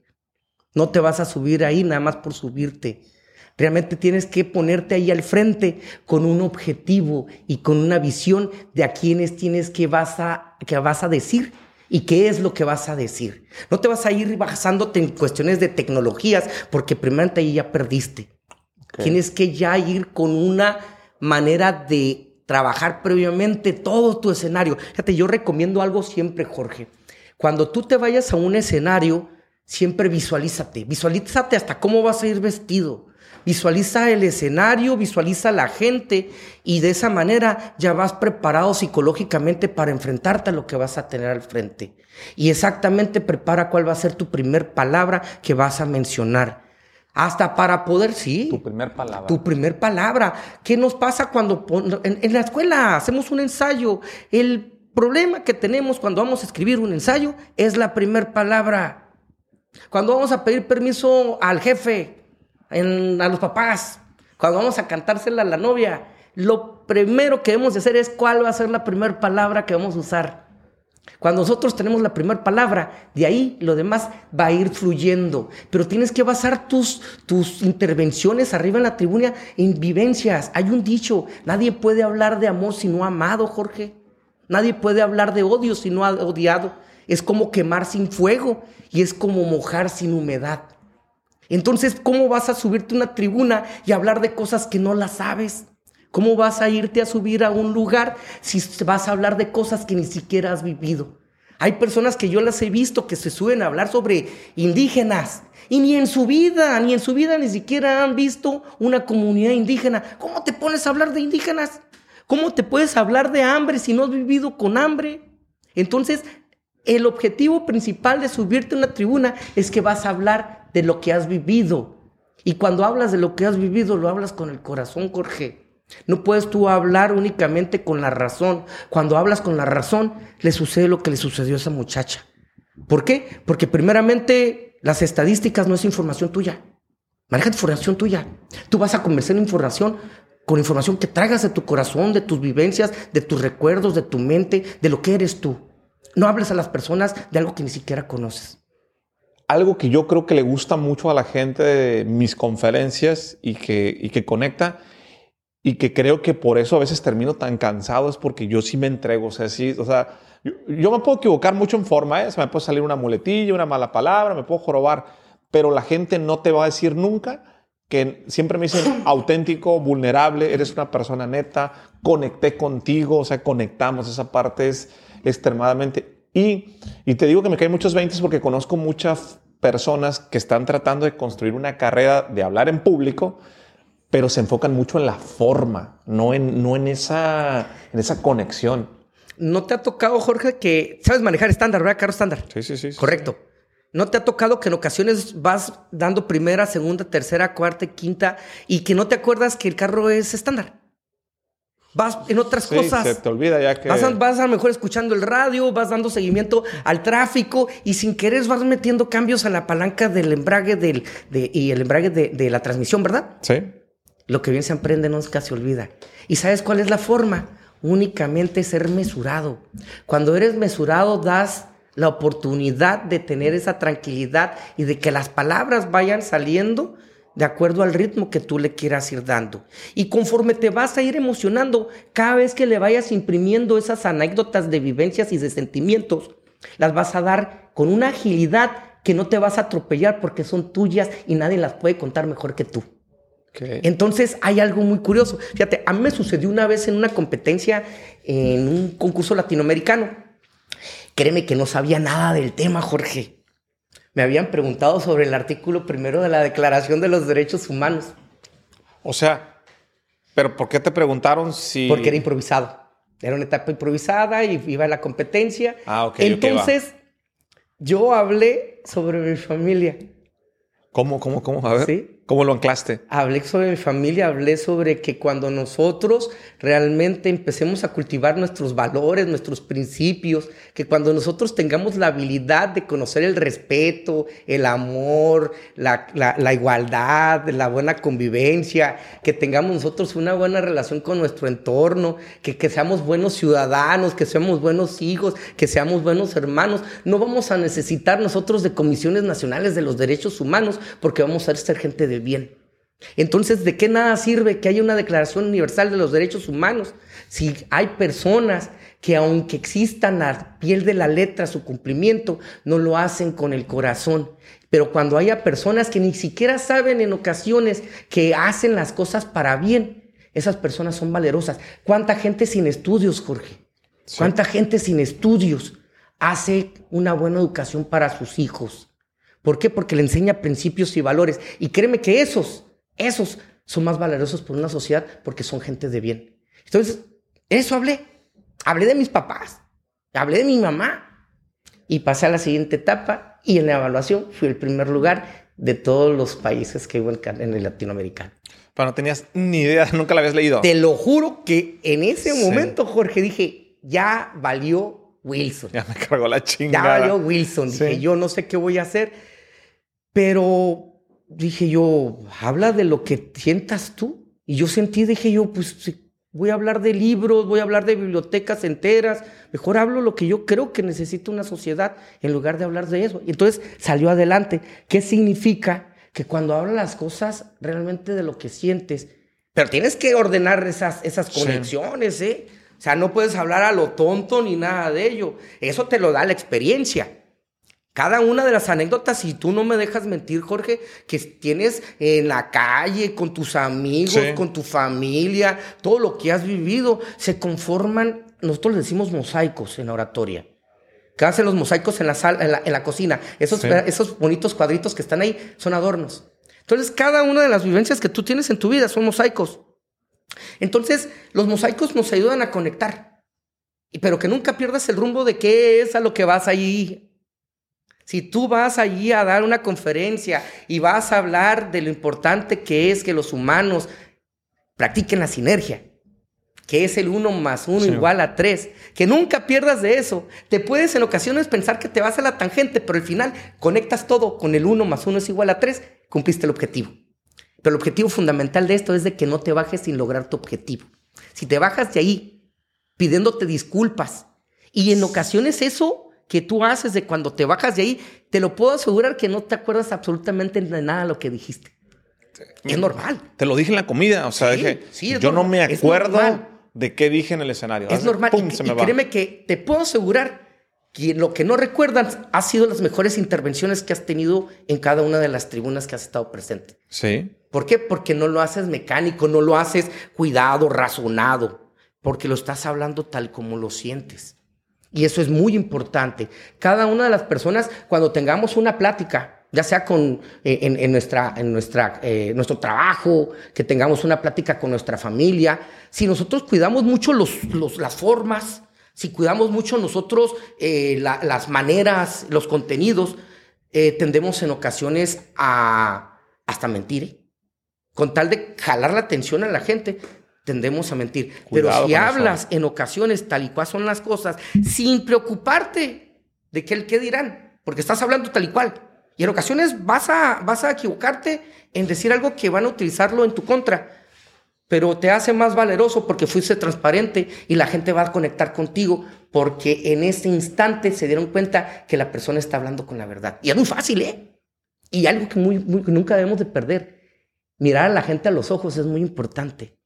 Speaker 2: No te vas a subir ahí nada más por subirte. Realmente tienes que ponerte ahí al frente con un objetivo y con una visión de a quiénes tienes que vas a, que vas a decir y qué es lo que vas a decir. No te vas a ir basándote en cuestiones de tecnologías, porque primero ahí ya perdiste. Tienes que ya ir con una manera de trabajar previamente todo tu escenario. Fíjate, yo recomiendo algo siempre, Jorge. Cuando tú te vayas a un escenario, siempre visualízate. Visualízate hasta cómo vas a ir vestido. Visualiza el escenario, visualiza la gente y de esa manera ya vas preparado psicológicamente para enfrentarte a lo que vas a tener al frente. Y exactamente prepara cuál va a ser tu primer palabra que vas a mencionar. Hasta para poder, sí.
Speaker 1: Tu primer palabra.
Speaker 2: Tu primer palabra. ¿Qué nos pasa cuando en, en la escuela hacemos un ensayo? El problema que tenemos cuando vamos a escribir un ensayo es la primer palabra. Cuando vamos a pedir permiso al jefe, a los papás, cuando vamos a cantársela a la novia, lo primero que debemos de hacer es cuál va a ser la primera palabra que vamos a usar. Cuando nosotros tenemos la primera palabra, de ahí lo demás va a ir fluyendo. Pero tienes que basar tus, tus intervenciones arriba en la tribuna en vivencias. Hay un dicho, nadie puede hablar de amor si no ha amado, Jorge. Nadie puede hablar de odio si no ha odiado. Es como quemar sin fuego y es como mojar sin humedad. Entonces, ¿cómo vas a subirte a una tribuna y hablar de cosas que no las sabes? ¿Cómo vas a irte a subir a un lugar si vas a hablar de cosas que ni siquiera has vivido? Hay personas que yo las he visto que se suben a hablar sobre indígenas y ni en su vida, ni en su vida ni siquiera han visto una comunidad indígena. ¿Cómo te pones a hablar de indígenas? ¿Cómo te puedes hablar de hambre si no has vivido con hambre? Entonces, el objetivo principal de subirte a una tribuna es que vas a hablar de lo que has vivido. Y cuando hablas de lo que has vivido, lo hablas con el corazón, Jorge. No puedes tú hablar únicamente con la razón. Cuando hablas con la razón, le sucede lo que le sucedió a esa muchacha. ¿Por qué? Porque primeramente las estadísticas no es información tuya. Maneja información tuya. Tú vas a conversar información con información que traigas de tu corazón, de tus vivencias, de tus recuerdos, de tu mente, de lo que eres tú. No hables a las personas de algo que ni siquiera conoces
Speaker 1: algo que yo creo que le gusta mucho a la gente de mis conferencias y que, y que conecta y que creo que por eso a veces termino tan cansado es porque yo sí me entrego. O sea, sí, o sea, yo, me puedo equivocar mucho en forma, ¿eh? me puede salir una muletilla, una mala palabra, me puedo jorobar, pero la gente no te va a decir nunca que siempre me dicen [COUGHS] auténtico, vulnerable, eres una persona neta, conecté contigo, o sea, conectamos, esa parte es extremadamente... Y, y te digo que me caen muchos 20 porque conozco muchas personas que están tratando de construir una carrera de hablar en público, pero se enfocan mucho en la forma, no en, no en, esa, en esa conexión.
Speaker 2: ¿No te ha tocado, Jorge, que sabes manejar estándar, ¿verdad? Carro estándar.
Speaker 1: Sí, sí, sí.
Speaker 2: Correcto. ¿No te ha tocado que en ocasiones vas dando primera, segunda, tercera, cuarta, quinta y que no te acuerdas que el carro es estándar? Vas en otras
Speaker 1: Sí,
Speaker 2: cosas.
Speaker 1: se te olvida ya que...
Speaker 2: Vas a, vas a lo mejor escuchando el radio, vas dando seguimiento al tráfico y sin querer vas metiendo cambios a la palanca del embrague del, de- y el embrague de, de la transmisión, ¿verdad?
Speaker 1: Sí.
Speaker 2: Lo que bien se aprende nunca se olvida. ¿Y sabes cuál es la forma? Únicamente ser mesurado. Cuando eres mesurado das la oportunidad de tener esa tranquilidad y de que las palabras vayan saliendo de acuerdo al ritmo que tú le quieras ir dando. Y conforme te vas a ir emocionando, cada vez que le vayas imprimiendo esas anécdotas de vivencias y de sentimientos, las vas a dar con una agilidad que no te vas a atropellar porque son tuyas y nadie las puede contar mejor que tú. Entonces hay algo muy curioso. Fíjate, a mí me sucedió una vez en una competencia en un concurso latinoamericano. Créeme que no sabía nada del tema, Jorge. Me habían preguntado sobre el artículo primero de la Declaración de los Derechos Humanos,
Speaker 1: O sea, ¿pero por qué te preguntaron si...?
Speaker 2: porque era improvisado. Era una etapa improvisada y iba a la competencia.
Speaker 1: Ah, ok,
Speaker 2: Entonces, yo hablé sobre mi familia.
Speaker 1: ¿Cómo, cómo, cómo? A ver,
Speaker 2: Sí.
Speaker 1: ¿Cómo lo anclaste?
Speaker 2: Hablé sobre mi familia, hablé sobre que cuando nosotros realmente empecemos a cultivar nuestros valores, nuestros principios, que cuando nosotros tengamos la habilidad de conocer el respeto, el amor, la, la- la igualdad, la buena convivencia, que tengamos nosotros una buena relación con nuestro entorno, que, que seamos buenos ciudadanos, que seamos buenos hijos, que seamos buenos hermanos, no vamos a necesitar nosotros de comisiones nacionales de los derechos humanos porque vamos a ser gente de bien. Entonces, ¿de qué nada sirve que haya una Declaración Universal de los Derechos Humanos si hay personas que aunque existan a piel de la letra su cumplimiento, no lo hacen con el corazón? Pero cuando haya personas que ni siquiera saben en ocasiones que hacen las cosas para bien, esas personas son valerosas. ¿Cuánta gente sin estudios, Jorge? ¿Cuánta gente sin estudios hace una buena educación para sus hijos? ¿Por qué? Porque le enseña principios y valores. Y créeme que esos, esos son más valiosos por una sociedad porque son gente de bien. Entonces, eso hablé. Hablé de mis papás. Hablé de mi mamá. Y pasé a la siguiente etapa y en la evaluación fui el primer lugar de todos los países que hubo en el latinoamericano.
Speaker 1: Pero no tenías ni idea, [LAUGHS] nunca la habías leído.
Speaker 2: Te lo juro que en ese
Speaker 1: Sí.
Speaker 2: momento, Jorge, dije, ya valió Wilson.
Speaker 1: Ya me cargó la
Speaker 2: Ya
Speaker 1: chingada.
Speaker 2: valió Wilson. Dije,
Speaker 1: Sí.
Speaker 2: yo no sé qué voy a hacer. Pero dije yo, habla de lo que sientas tú. Y yo sentí, dije yo, pues voy a hablar de libros, voy a hablar de bibliotecas enteras. Mejor hablo lo que yo creo que necesita una sociedad en lugar de hablar de eso. Y entonces salió adelante. ¿Qué significa? Que cuando hablas las cosas realmente de lo que sientes, pero tienes que ordenar esas, esas
Speaker 1: Sí.
Speaker 2: conexiones, ¿eh? O sea, no puedes hablar a lo tonto ni nada de ello. Eso te lo da la experiencia. Cada una de las anécdotas, si tú no me dejas mentir, Jorge, que tienes en la calle, con tus amigos,
Speaker 1: Sí.
Speaker 2: con tu familia, todo lo que has vivido, se conforman, nosotros le decimos mosaicos en la oratoria. ¿Qué hacen los mosaicos en la, sal- en la, en la cocina? Esos,
Speaker 1: Sí.
Speaker 2: esos bonitos cuadritos que están ahí son adornos. Entonces, cada una de las vivencias que tú tienes en tu vida son mosaicos. Entonces, los mosaicos nos ayudan a conectar. Y- Pero que nunca pierdas el rumbo de qué es a lo que vas allí. Si tú vas allí a dar una conferencia y vas a hablar de lo importante que es que los humanos practiquen la sinergia, que es el uno más uno
Speaker 1: Sí.
Speaker 2: igual a tres, que nunca pierdas de eso. Te puedes en ocasiones pensar que te vas a la tangente, pero al final conectas todo con el uno más uno es igual a tres, cumpliste el objetivo. Pero el objetivo fundamental de esto es de que no te bajes sin lograr tu objetivo. Si te bajas de ahí pidiéndote disculpas y en ocasiones eso que tú haces de cuando te bajas de ahí, te lo puedo asegurar que no te acuerdas absolutamente de nada de lo que dijiste. Es normal.
Speaker 1: Te lo dije en la comida, o sea,
Speaker 2: Sí,
Speaker 1: dije,
Speaker 2: sí,
Speaker 1: yo no me acuerdo de qué dije en el escenario.
Speaker 2: Es normal.
Speaker 1: ¡pum!
Speaker 2: y
Speaker 1: se
Speaker 2: y
Speaker 1: va.
Speaker 2: créeme que te puedo asegurar que lo que no recuerdan ha sido las mejores intervenciones que has tenido en cada una de las tribunas que has estado presente.
Speaker 1: Sí.
Speaker 2: ¿Por qué? Porque no lo haces mecánico, no lo haces cuidado, razonado, porque lo estás hablando tal como lo sientes. Y eso es muy importante. Cada una de las personas, cuando tengamos una plática, ya sea con, eh, en, nuestra, en nuestra, eh, nuestro trabajo, que tengamos una plática con nuestra familia, si nosotros cuidamos mucho los, los las formas, si cuidamos mucho nosotros eh, las maneras, los contenidos, tendemos en ocasiones a hasta mentir. Con tal de jalar la atención a la gente, tendemos a mentir. Pero si hablas en ocasiones tal y cual son las cosas, sin preocuparte de el qué dirán, porque estás hablando tal y cual. Y en ocasiones vas a, vas a equivocarte en decir algo que van a utilizarlo en tu contra, pero te hace más valeroso porque fuiste transparente y la gente va a conectar contigo porque en ese instante se dieron cuenta que la persona está hablando con la verdad. Y es muy fácil, ¿eh? Y algo que, muy, muy, nunca debemos de perder. Mirar a la gente a los ojos es muy importante.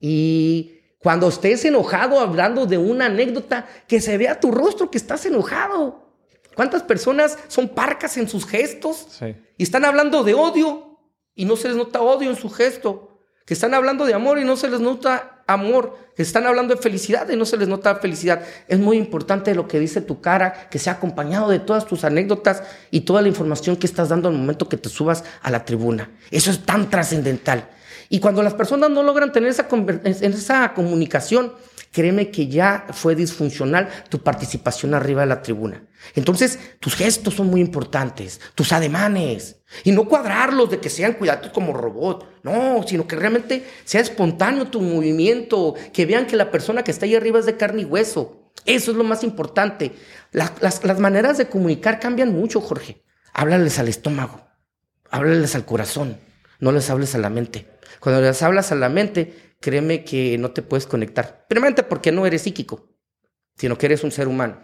Speaker 2: Y cuando estés enojado hablando de una anécdota, que se vea tu rostro que estás enojado. ¿Cuántas personas son parcas en sus gestos? Y están hablando de odio y no se les nota odio en su gesto. Que están hablando de amor y no se les nota amor. Que están hablando de felicidad y no se les nota felicidad. Es muy importante lo que dice tu cara, que sea acompañado de todas tus anécdotas y toda la información que estás dando al momento que te subas a la tribuna. Eso es tan trascendental. Y cuando las personas no logran tener esa, comunicación, créeme que ya fue disfuncional tu participación arriba de la tribuna. Entonces, tus gestos son muy importantes, tus ademanes, y no cuadrarlos de que sean cuidados como robot, no, sino que realmente sea espontáneo tu movimiento, que vean que la persona que está ahí arriba es de carne y hueso. Eso es lo más importante. las, las maneras de comunicar cambian mucho, Jorge. Háblales al estómago, háblales al corazón, no les hables a la mente. Cuando les hablas a la mente, créeme que no te puedes conectar. Primeramente porque no eres psíquico, sino que eres un ser humano.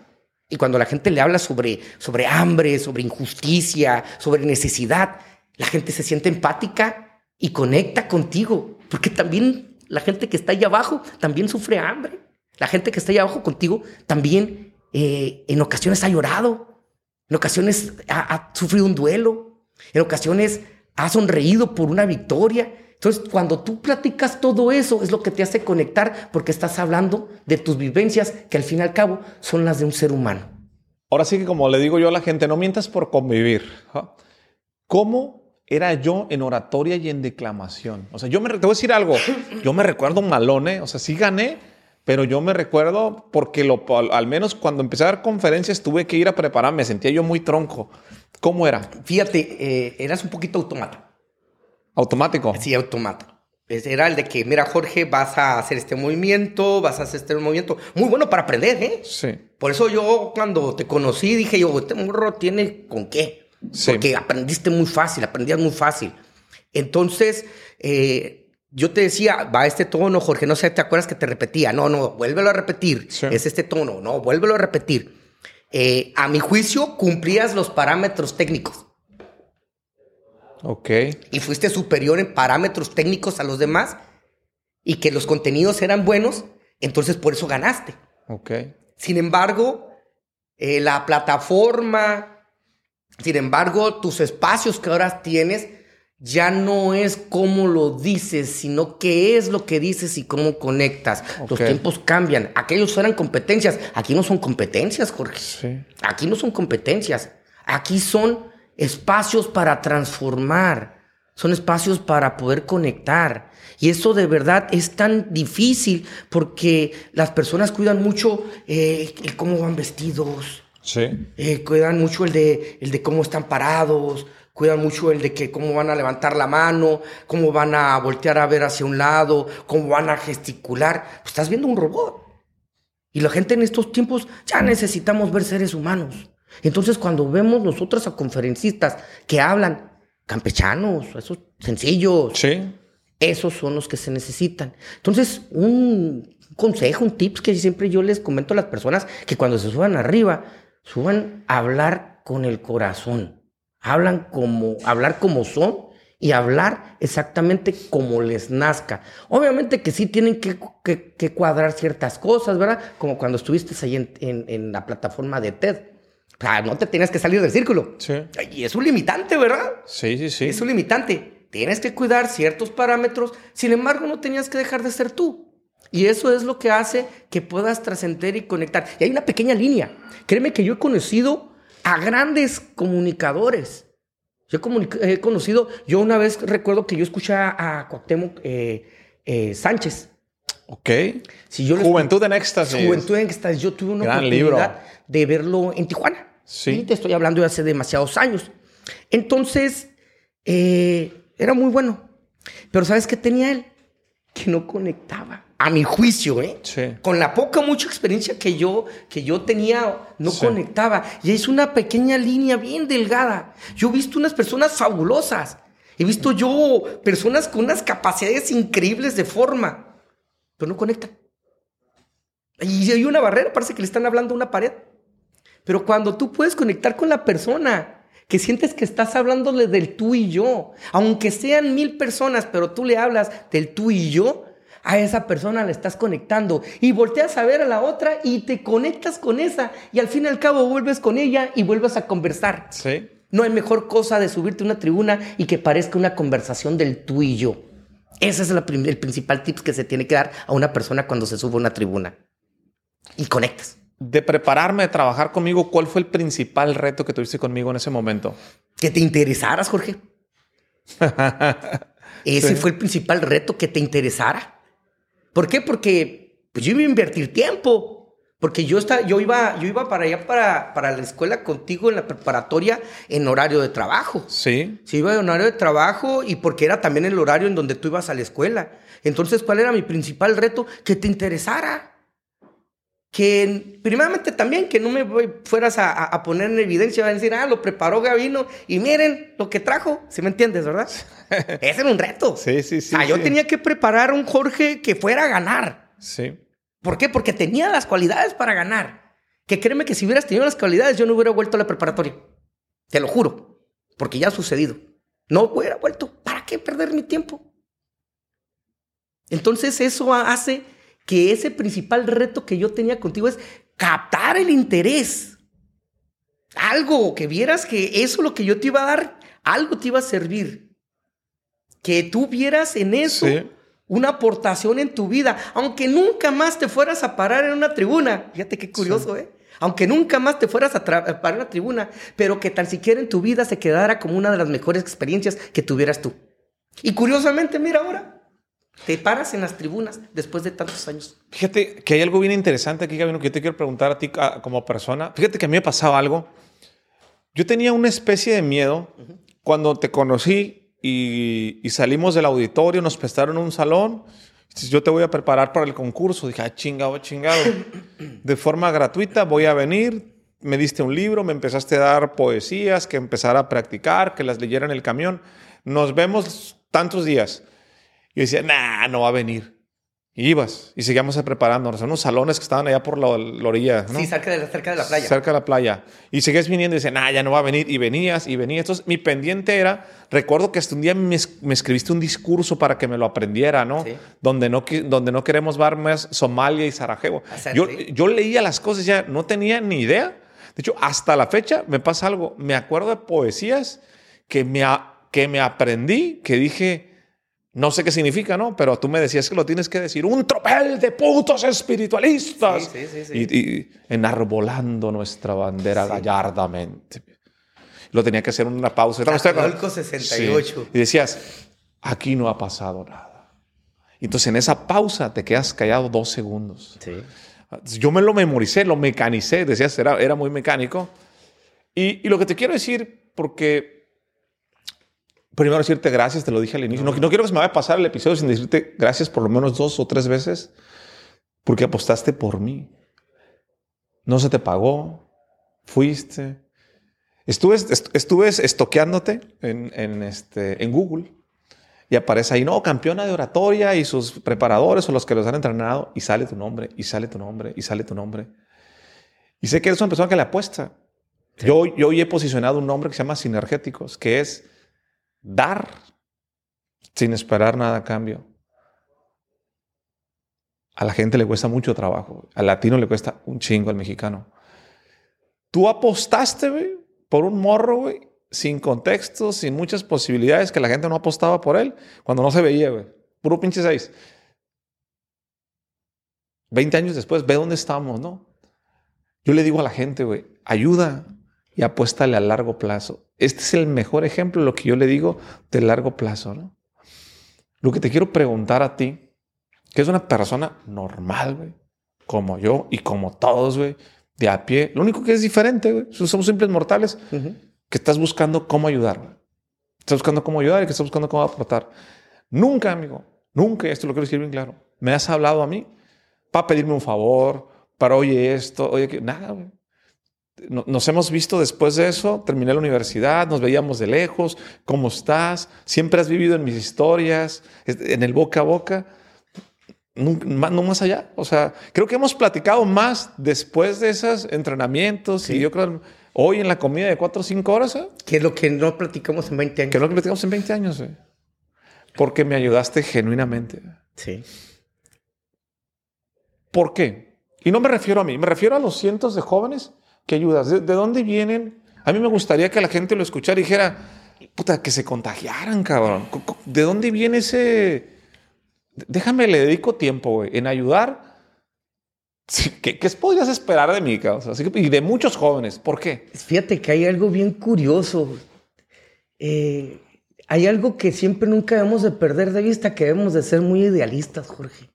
Speaker 2: Y cuando la gente le habla sobre, sobre hambre, sobre injusticia, sobre necesidad, la gente se siente empática y conecta contigo. Porque también la gente que está ahí abajo también sufre hambre. La gente que está ahí abajo contigo también eh, en ocasiones ha llorado. En ocasiones ha sufrido un duelo. En ocasiones ha sonreído por una victoria. Entonces, cuando tú platicas todo eso, es lo que te hace conectar porque estás hablando de tus vivencias que al fin y al cabo son las de un ser humano.
Speaker 1: Ahora sí que como le digo yo a la gente, no mientas por convivir. ¿Cómo era yo en oratoria y en declamación? O sea, yo me, te voy a decir algo, [CLEARS THROAT] yo me recuerdo malone, o sea, sí gané, pero yo me recuerdo porque lo, al, menos cuando empecé a dar conferencias tuve que ir a prepararme, me sentía yo muy tronco. ¿Cómo era?
Speaker 2: Fíjate, eh, eras un poquito automático.
Speaker 1: ¿Automático?
Speaker 2: Sí, automático. Era el de que, mira, Jorge, vas a hacer este movimiento, vas a hacer este movimiento. Muy bueno para aprender, ¿eh?
Speaker 1: Sí.
Speaker 2: Por eso yo cuando te conocí dije yo, este morro tiene con qué. Sí. Porque aprendiste muy fácil, aprendías muy fácil. Entonces, eh, yo te decía, va este tono, Jorge, no sé, ¿te acuerdas que te repetía? No, no, vuélvelo a repetir. Es este tono, no, vuélvelo a repetir. Eh, a mi juicio, cumplías los parámetros técnicos.
Speaker 1: Ok.
Speaker 2: Y fuiste superior en parámetros técnicos a los demás y que los contenidos eran buenos, entonces por eso ganaste.
Speaker 1: Ok.
Speaker 2: Sin embargo, eh, la plataforma, sin embargo, tus espacios que ahora tienes, ya no es cómo lo dices, sino qué es lo que dices y cómo conectas. Los tiempos cambian. Aquellos eran competencias. Aquí no son competencias, Jorge. Sí. Aquí no son competencias. Aquí son espacios para transformar, son espacios para poder conectar. Y eso de verdad es tan difícil porque las personas cuidan mucho eh, el cómo van vestidos.
Speaker 1: Sí.
Speaker 2: Eh, cuidan mucho el de, el de cómo están parados, cuidan mucho el de que cómo van a levantar la mano, cómo van a voltear a ver hacia un lado, cómo van a gesticular. Pues estás viendo un robot. Y la gente en estos tiempos ya necesitamos ver seres humanos. Entonces, cuando vemos nosotros a conferencistas que hablan campechanos, esos sencillos, esos son los que se necesitan. Entonces, un consejo, un tips que siempre yo les comento a las personas que cuando se suban arriba, suban a hablar con el corazón. Hablan como, hablar como son y hablar exactamente como les nazca. Obviamente que sí tienen que, cuadrar ciertas cosas, ¿verdad? Como cuando estuviste ahí en la plataforma de TED o sea, no te tienes que salir del círculo.
Speaker 1: Sí.
Speaker 2: Y es un limitante, ¿verdad?
Speaker 1: Sí, sí, sí.
Speaker 2: Es un limitante. tienes que cuidar ciertos parámetros, sin embargo no tenías que dejar de ser tú. Y eso es lo que hace que puedas trascender y conectar. Y hay una pequeña línea. Créeme que yo he conocido a grandes comunicadores. Yo he, conocido, yo una vez recuerdo que yo escuché a Cuauhtémoc eh, eh, Sánchez.
Speaker 1: Ok. Juventud en éxtasis.
Speaker 2: Juventud en éxtasis. Yo tuve una oportunidad de verlo en Tijuana. Sí. te estoy hablando de hace demasiados años. Entonces, eh, era muy bueno. Pero ¿sabes qué tenía él? Que no conectaba. A mi juicio, ¿eh? Sí. Con la poca, mucha experiencia que yo, que yo tenía, no conectaba. Y es una pequeña línea bien delgada. Yo he visto unas personas fabulosas. He visto yo personas con unas capacidades increíbles de forma, pero no conectan. Y hay una barrera, parece que le están hablando a una pared. Pero cuando tú puedes conectar con la persona, que sientes que estás hablándole del tú y yo, aunque sean mil personas, pero tú le hablas del tú y yo, a esa persona le estás conectando y volteas a ver a la otra y te conectas con esa y al fin y al cabo vuelves con ella y vuelves a conversar.
Speaker 1: Sí.
Speaker 2: No hay mejor cosa de subirte a una tribuna y que parezca una conversación del tú y yo. Ese es el principal tip que se tiene que dar a una persona cuando se sube a una tribuna. Y conectas.
Speaker 1: De prepararme a trabajar conmigo, ¿cuál fue el principal reto que tuviste conmigo en ese momento?
Speaker 2: Que te interesaras, Jorge. [LAUGHS] ese fue el principal reto, que te interesara. ¿Por qué? Porque pues, yo iba a invertir tiempo. Porque yo, está, yo, iba, yo iba para allá, para, para la escuela contigo en la preparatoria en horario de trabajo.
Speaker 1: Sí.
Speaker 2: Sí, iba en horario de trabajo y porque era también el horario en donde tú ibas a la escuela. Entonces, ¿cuál era mi principal reto? Que te interesara. Que primeramente también que no me fueras a, poner en evidencia, a decir, ah, lo preparó Gavino y miren lo que trajo. ¿Sí me entiendes, verdad? [LAUGHS] Ese era un reto.
Speaker 1: Sí, sí, sí.
Speaker 2: O sea, yo tenía que preparar un Jorge que fuera a ganar.
Speaker 1: Sí.
Speaker 2: ¿Por qué? Porque tenía las cualidades para ganar. Que créeme que si hubieras tenido las cualidades, yo no hubiera vuelto a la preparatoria. Te lo juro. Porque ya ha sucedido. No hubiera vuelto. ¿Para qué perder mi tiempo? Entonces eso hace que ese principal reto que yo tenía contigo es captar el interés. Algo que vieras que eso lo que yo te iba a dar, algo te iba a servir. Que tú vieras en eso una aportación en tu vida, aunque nunca más te fueras a parar en una tribuna. Fíjate qué curioso, ¿eh? Aunque nunca más te fueras a, parar en una tribuna, pero que tan siquiera en tu vida se quedara como una de las mejores experiencias que tuvieras tú. Y curiosamente, mira ahora, te paras en las tribunas después de tantos años.
Speaker 1: Fíjate que hay algo bien interesante aquí, Gabino, que yo te quiero preguntar a ti como persona. Fíjate que a mí me pasaba algo. Yo tenía una especie de miedo cuando te conocí y, salimos del auditorio, nos prestaron un salón. Yo te voy a preparar para el concurso. Dije, ah, chingado, chingado. De forma gratuita voy a venir. Me diste un libro, me empezaste a dar poesías, que empezara a practicar, que las leyera en el camión. Nos vemos tantos días. Y decía, nah, no va a venir. Y ibas y seguíamos preparándonos unos salones que estaban allá por la, orilla. ¿no?
Speaker 2: Sí, cerca de, cerca de, la playa.
Speaker 1: Cerca de la playa. Y seguías viniendo y decías, nah, ya no va a venir. Y venías y venías. Entonces, mi pendiente era, recuerdo que hasta un día me, escribiste un discurso para que me lo aprendiera, ¿no? Donde, no donde no queremos ver más Somalia y Sarajevo. Yo, yo leía las cosas ya, no tenía ni idea. De hecho, hasta la fecha me pasa algo. Me acuerdo de poesías que me, que me aprendí, que dije no sé qué significa, ¿no? Pero tú me decías que lo tienes que decir. Un tropel de putos espiritualistas. Sí, sí, sí, y, enarbolando nuestra bandera gallardamente. Lo tenía que hacer en una pausa.
Speaker 2: Católico 68.
Speaker 1: Y decías, aquí no ha pasado nada. Entonces en esa pausa te quedas callado dos segundos. Yo me lo memoricé, lo mecanicé. Decías, era, era muy mecánico. Y, y lo que te quiero decir, porque primero decirte gracias, te lo dije al inicio. No, quiero que se me vaya a pasar el episodio sin decirte gracias por lo menos dos o tres veces, porque apostaste por mí. No se te pagó, fuiste. Estuve, estuve estoqueándote en, en, este, en Google y aparece ahí, no, campeona de oratoria y sus preparadores o los que los han entrenado, y sale tu nombre, y sale tu nombre, y sale tu nombre. Y sé que eres una persona que le apuesta. Yo, yo hoy he posicionado un nombre que se llama Sinergéticos, que es dar sin esperar nada a cambio. A la gente le cuesta mucho trabajo. Al latino le cuesta un chingo al mexicano. Tú apostaste, por un morro, güey, sin contexto, sin muchas posibilidades, que la gente no apostaba por él, cuando no se veía, güey. Puro pinche seis. 20 años después, ve dónde estamos, ¿no? Yo le digo a la gente, güey, ayuda y apuéstale a largo plazo. Este es el mejor ejemplo de lo que yo le digo de largo plazo, ¿no? Lo que te quiero preguntar a ti, que es una persona normal, güey, como yo y como todos, güey, de a pie. Lo único que es diferente, güey, somos simples mortales, que estás buscando cómo ayudar. Estás buscando cómo ayudar y que estás buscando cómo aportar. Nunca, amigo, nunca, esto lo quiero decir bien claro, me has hablado a mí para pedirme un favor, para oye esto, oye que nada, güey. Nos hemos visto después de eso, terminé la universidad, nos veíamos de lejos, ¿cómo estás? Siempre has vivido en mis historias, en el boca a boca, no, más allá. O sea, creo que hemos platicado más después de esos entrenamientos y yo creo hoy en la comida de cuatro o cinco horas. ¿eh?
Speaker 2: Que es lo que no platicamos en 20 años.
Speaker 1: Que es lo que platicamos en 20 años. ¿eh? Porque me ayudaste genuinamente.
Speaker 2: Sí.
Speaker 1: ¿Por qué? Y no me refiero a mí, me refiero a los cientos de jóvenes que ayudas. ¿De, dónde vienen? A mí me gustaría que la gente lo escuchara y dijera, puta, que se contagiaran, cabrón. ¿De dónde viene ese... Déjame, le dedico tiempo, güey, en ayudar. ¿Qué, ¿Qué, podrías esperar de mí, cabrón? Que, y de muchos jóvenes. ¿Por qué?
Speaker 2: Fíjate que hay algo bien curioso. Eh, hay algo que siempre nunca debemos de perder de vista, que debemos de ser muy idealistas, Jorge.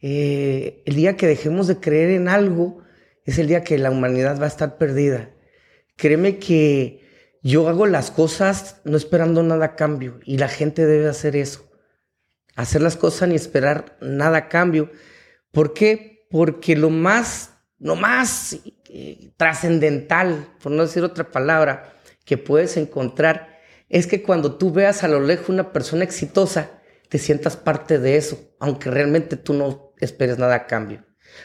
Speaker 2: Eh, el día que dejemos de creer en algo, es el día que la humanidad va a estar perdida. Créeme que yo hago las cosas no esperando nada a cambio y la gente debe hacer eso. Hacer las cosas ni esperar nada a cambio. ¿Por qué? Porque lo más, lo más eh, trascendental, por no decir otra palabra, que puedes encontrar es que cuando tú veas a lo lejos una persona exitosa, te sientas parte de eso, aunque realmente tú no esperes nada a cambio.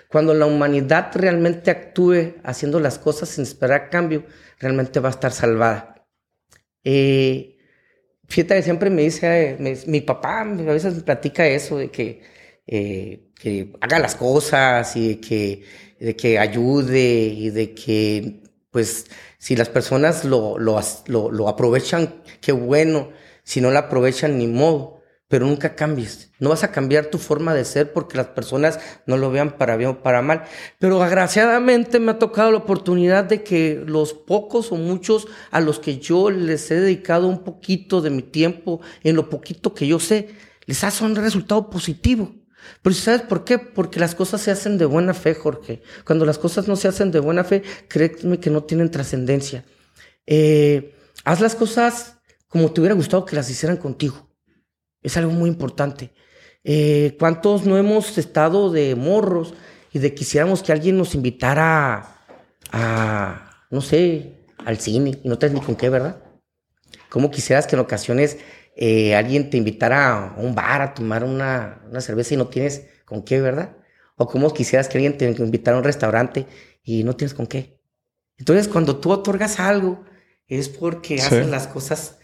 Speaker 2: Cuando la humanidad realmente actúe haciendo las cosas sin esperar cambio, realmente va a estar salvada. Eh, fíjate, siempre me dice, mi papá a veces me platica eso, de que, eh, que haga las cosas y de que, de que ayude y de que, pues, si las personas lo, lo, lo, lo aprovechan, qué bueno, si no lo aprovechan, ni modo pero nunca cambies. No vas a cambiar tu forma de ser porque las personas no lo vean para bien o para mal. Pero agraciadamente me ha tocado la oportunidad de que los pocos o muchos a los que yo les he dedicado un poquito de mi tiempo, en lo poquito que yo sé, les ha un resultado positivo. Pero ¿sabes por qué? Porque las cosas se hacen de buena fe, Jorge. Cuando las cosas no se hacen de buena fe, créeme que no tienen trascendencia. Eh, haz las cosas como te hubiera gustado que las hicieran contigo. Es algo muy importante. Eh, ¿Cuántos no hemos estado de morros y de quisiéramos que alguien nos invitara a, no sé, al cine y no tienes ni con qué, ¿verdad? ¿Cómo quisieras que en ocasiones eh, alguien te invitara a un bar a tomar una, una, cerveza y no tienes con qué, ¿verdad? O cómo quisieras que alguien te invitara a un restaurante y no tienes con qué. Entonces, cuando tú otorgas algo, es porque hacen las cosas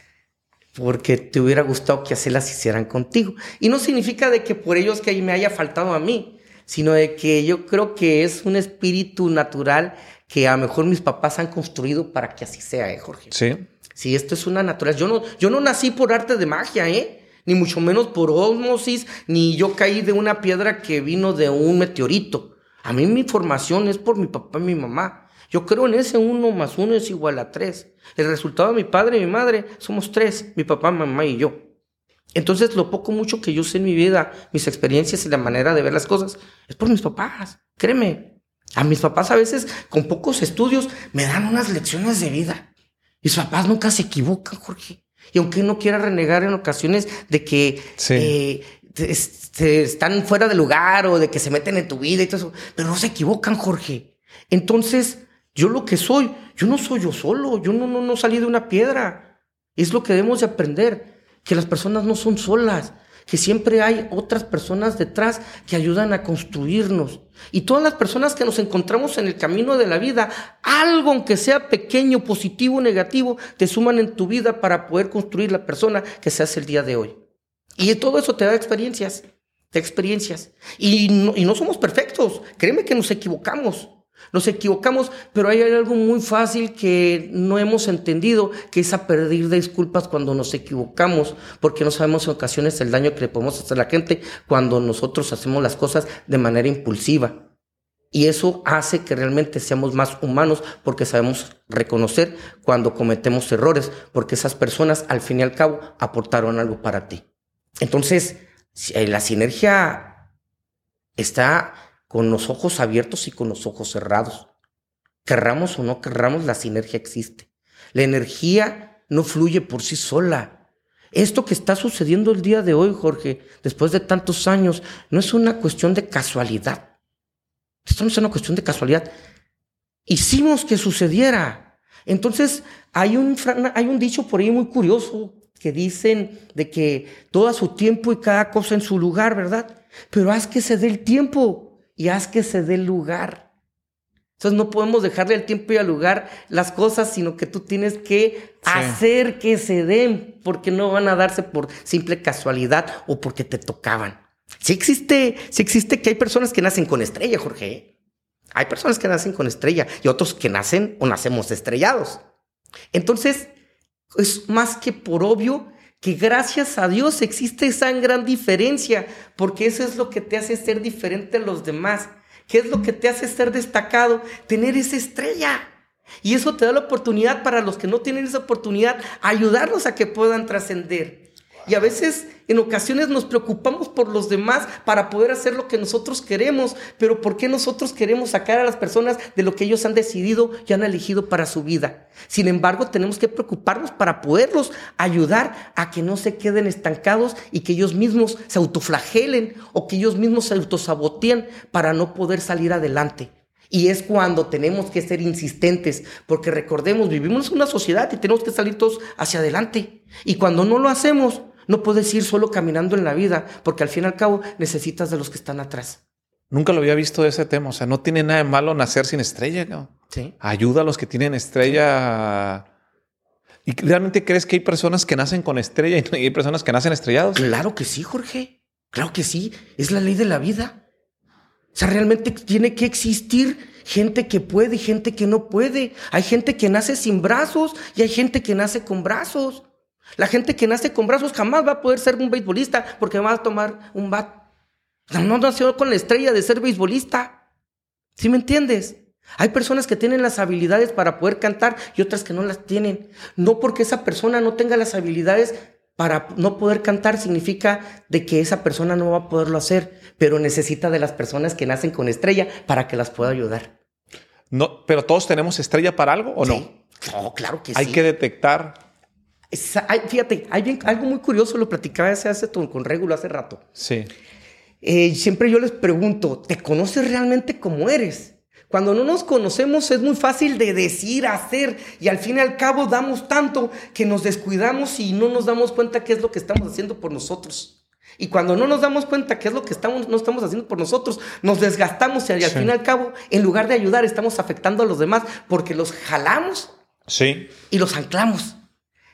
Speaker 2: porque te hubiera gustado que así las hicieran contigo. Y no significa de que por ellos que me haya faltado a mí, sino de que yo creo que es un espíritu natural que a lo mejor mis papás han construido para que así sea, ¿eh, Jorge?
Speaker 1: Sí.
Speaker 2: Sí, esto es una naturaleza. Yo no, yo no nací por arte de magia, ¿eh? Ni mucho menos por osmosis, ni yo caí de una piedra que vino de un meteorito. A mí mi formación es por mi papá y mi mamá. Yo creo en ese uno más uno es igual a tres. El resultado de mi padre y mi madre somos tres, mi papá, mamá y yo. Entonces, lo poco mucho que yo sé en mi vida, mis experiencias y la manera de ver las cosas, es por mis papás. Créeme. A mis papás a veces, con pocos estudios, me dan unas lecciones de vida. Mis papás nunca se equivocan, Jorge. Y aunque no quiera renegar en ocasiones de que eh, están fuera de lugar o de que se meten en tu vida y todo eso, pero no se equivocan, Jorge. Entonces, yo lo que soy, yo no soy yo solo, yo no, no, no salí de una piedra. Es lo que debemos de aprender, que las personas no son solas, que siempre hay otras personas detrás que ayudan a construirnos. Y todas las personas que nos encontramos en el camino de la vida, algo aunque sea pequeño, positivo o negativo, te suman en tu vida para poder construir la persona que se hace el día de hoy. Y todo eso te da experiencias, te experiencias. Y no, y no somos perfectos, créeme que nos equivocamos. Nos equivocamos, pero hay algo muy fácil que no hemos entendido, que es a pedir disculpas cuando nos equivocamos, porque no sabemos en ocasiones el daño que le podemos hacer a la gente cuando nosotros hacemos las cosas de manera impulsiva. Y eso hace que realmente seamos más humanos porque sabemos reconocer cuando cometemos errores, porque esas personas al fin y al cabo aportaron algo para ti. Entonces, eh, la sinergia está con los ojos abiertos y con los ojos cerrados. Querramos o no querramos, la sinergia existe. La energía no fluye por sí sola. Esto que está sucediendo el día de hoy, Jorge, después de tantos años, no es una cuestión de casualidad. Esto no es una cuestión de casualidad. Hicimos que sucediera. Entonces, hay un, hay un dicho por ahí muy curioso que dicen de que todo a su tiempo y cada cosa en su lugar, ¿verdad? Pero haz que se dé el tiempo y haz que se dé lugar. Entonces no podemos dejarle el tiempo y al lugar las cosas, sino que tú tienes que hacer que se den, porque no van a darse por simple casualidad o porque te tocaban. Sí existe, sí existe que hay personas que nacen con estrella, Jorge. Hay personas que nacen con estrella y otros que nacen o nacemos estrellados. Entonces, es más que por obvio que gracias a Dios existe esa gran diferencia, porque eso es lo que te hace ser diferente a los demás. ¿Qué es lo que te hace ser destacado? Tener esa estrella. Y eso te da la oportunidad para los que no tienen esa oportunidad, ayudarlos a que puedan trascender. Y a veces, en ocasiones, nos preocupamos por los demás para poder hacer lo que nosotros queremos. Pero ¿por qué nosotros queremos sacar a las personas de lo que ellos han decidido y han elegido para su vida? Sin embargo, tenemos que preocuparnos para poderlos ayudar a que no se queden estancados y que ellos mismos se autoflagelen o que ellos mismos se autosaboteen para no poder salir adelante. Y es cuando tenemos que ser insistentes, porque recordemos, vivimos en una sociedad y tenemos que salir todos hacia adelante. Y cuando no lo hacemos, no puedes ir solo caminando en la vida, porque al fin y al cabo necesitas de los que están atrás.
Speaker 1: Nunca lo había visto de ese tema. O sea, no tiene nada de malo nacer sin estrella. ¿no? Sí. Ayuda a los que tienen estrella. ¿Y realmente crees que hay personas que nacen con estrella y hay personas que nacen estrellados?
Speaker 2: Claro que sí, Jorge. Claro que sí. Es la ley de la vida. O sea, realmente tiene que existir gente que puede y gente que no puede. Hay gente que nace sin brazos y hay gente que nace con brazos. La gente que nace con brazos jamás va a poder ser un beisbolista porque va a tomar un bat. No nació con la estrella de ser beisbolista. ¿Sí me entiendes? Hay personas que tienen las habilidades para poder cantar y otras que no las tienen. No porque esa persona no tenga las habilidades para no poder cantar significa de que esa persona no va a poderlo hacer, pero necesita de las personas que nacen con estrella para que las pueda ayudar.
Speaker 1: No, pero todos tenemos estrella para algo o no?
Speaker 2: No, claro que
Speaker 1: sí. Hay que detectar
Speaker 2: fíjate, hay algo muy curioso, lo platicaba hace, hace con Regulo hace rato.
Speaker 1: Sí.
Speaker 2: Eh, siempre yo les pregunto, ¿te conoces realmente como eres? Cuando no nos conocemos es muy fácil de decir, hacer, y al fin y al cabo damos tanto que nos descuidamos y no nos damos cuenta qué es lo que estamos haciendo por nosotros. Y cuando no nos damos cuenta qué es lo que estamos, no estamos haciendo por nosotros, nos desgastamos y al fin y al cabo, en lugar de ayudar, estamos afectando a los demás porque los jalamos
Speaker 1: sí.
Speaker 2: y los anclamos.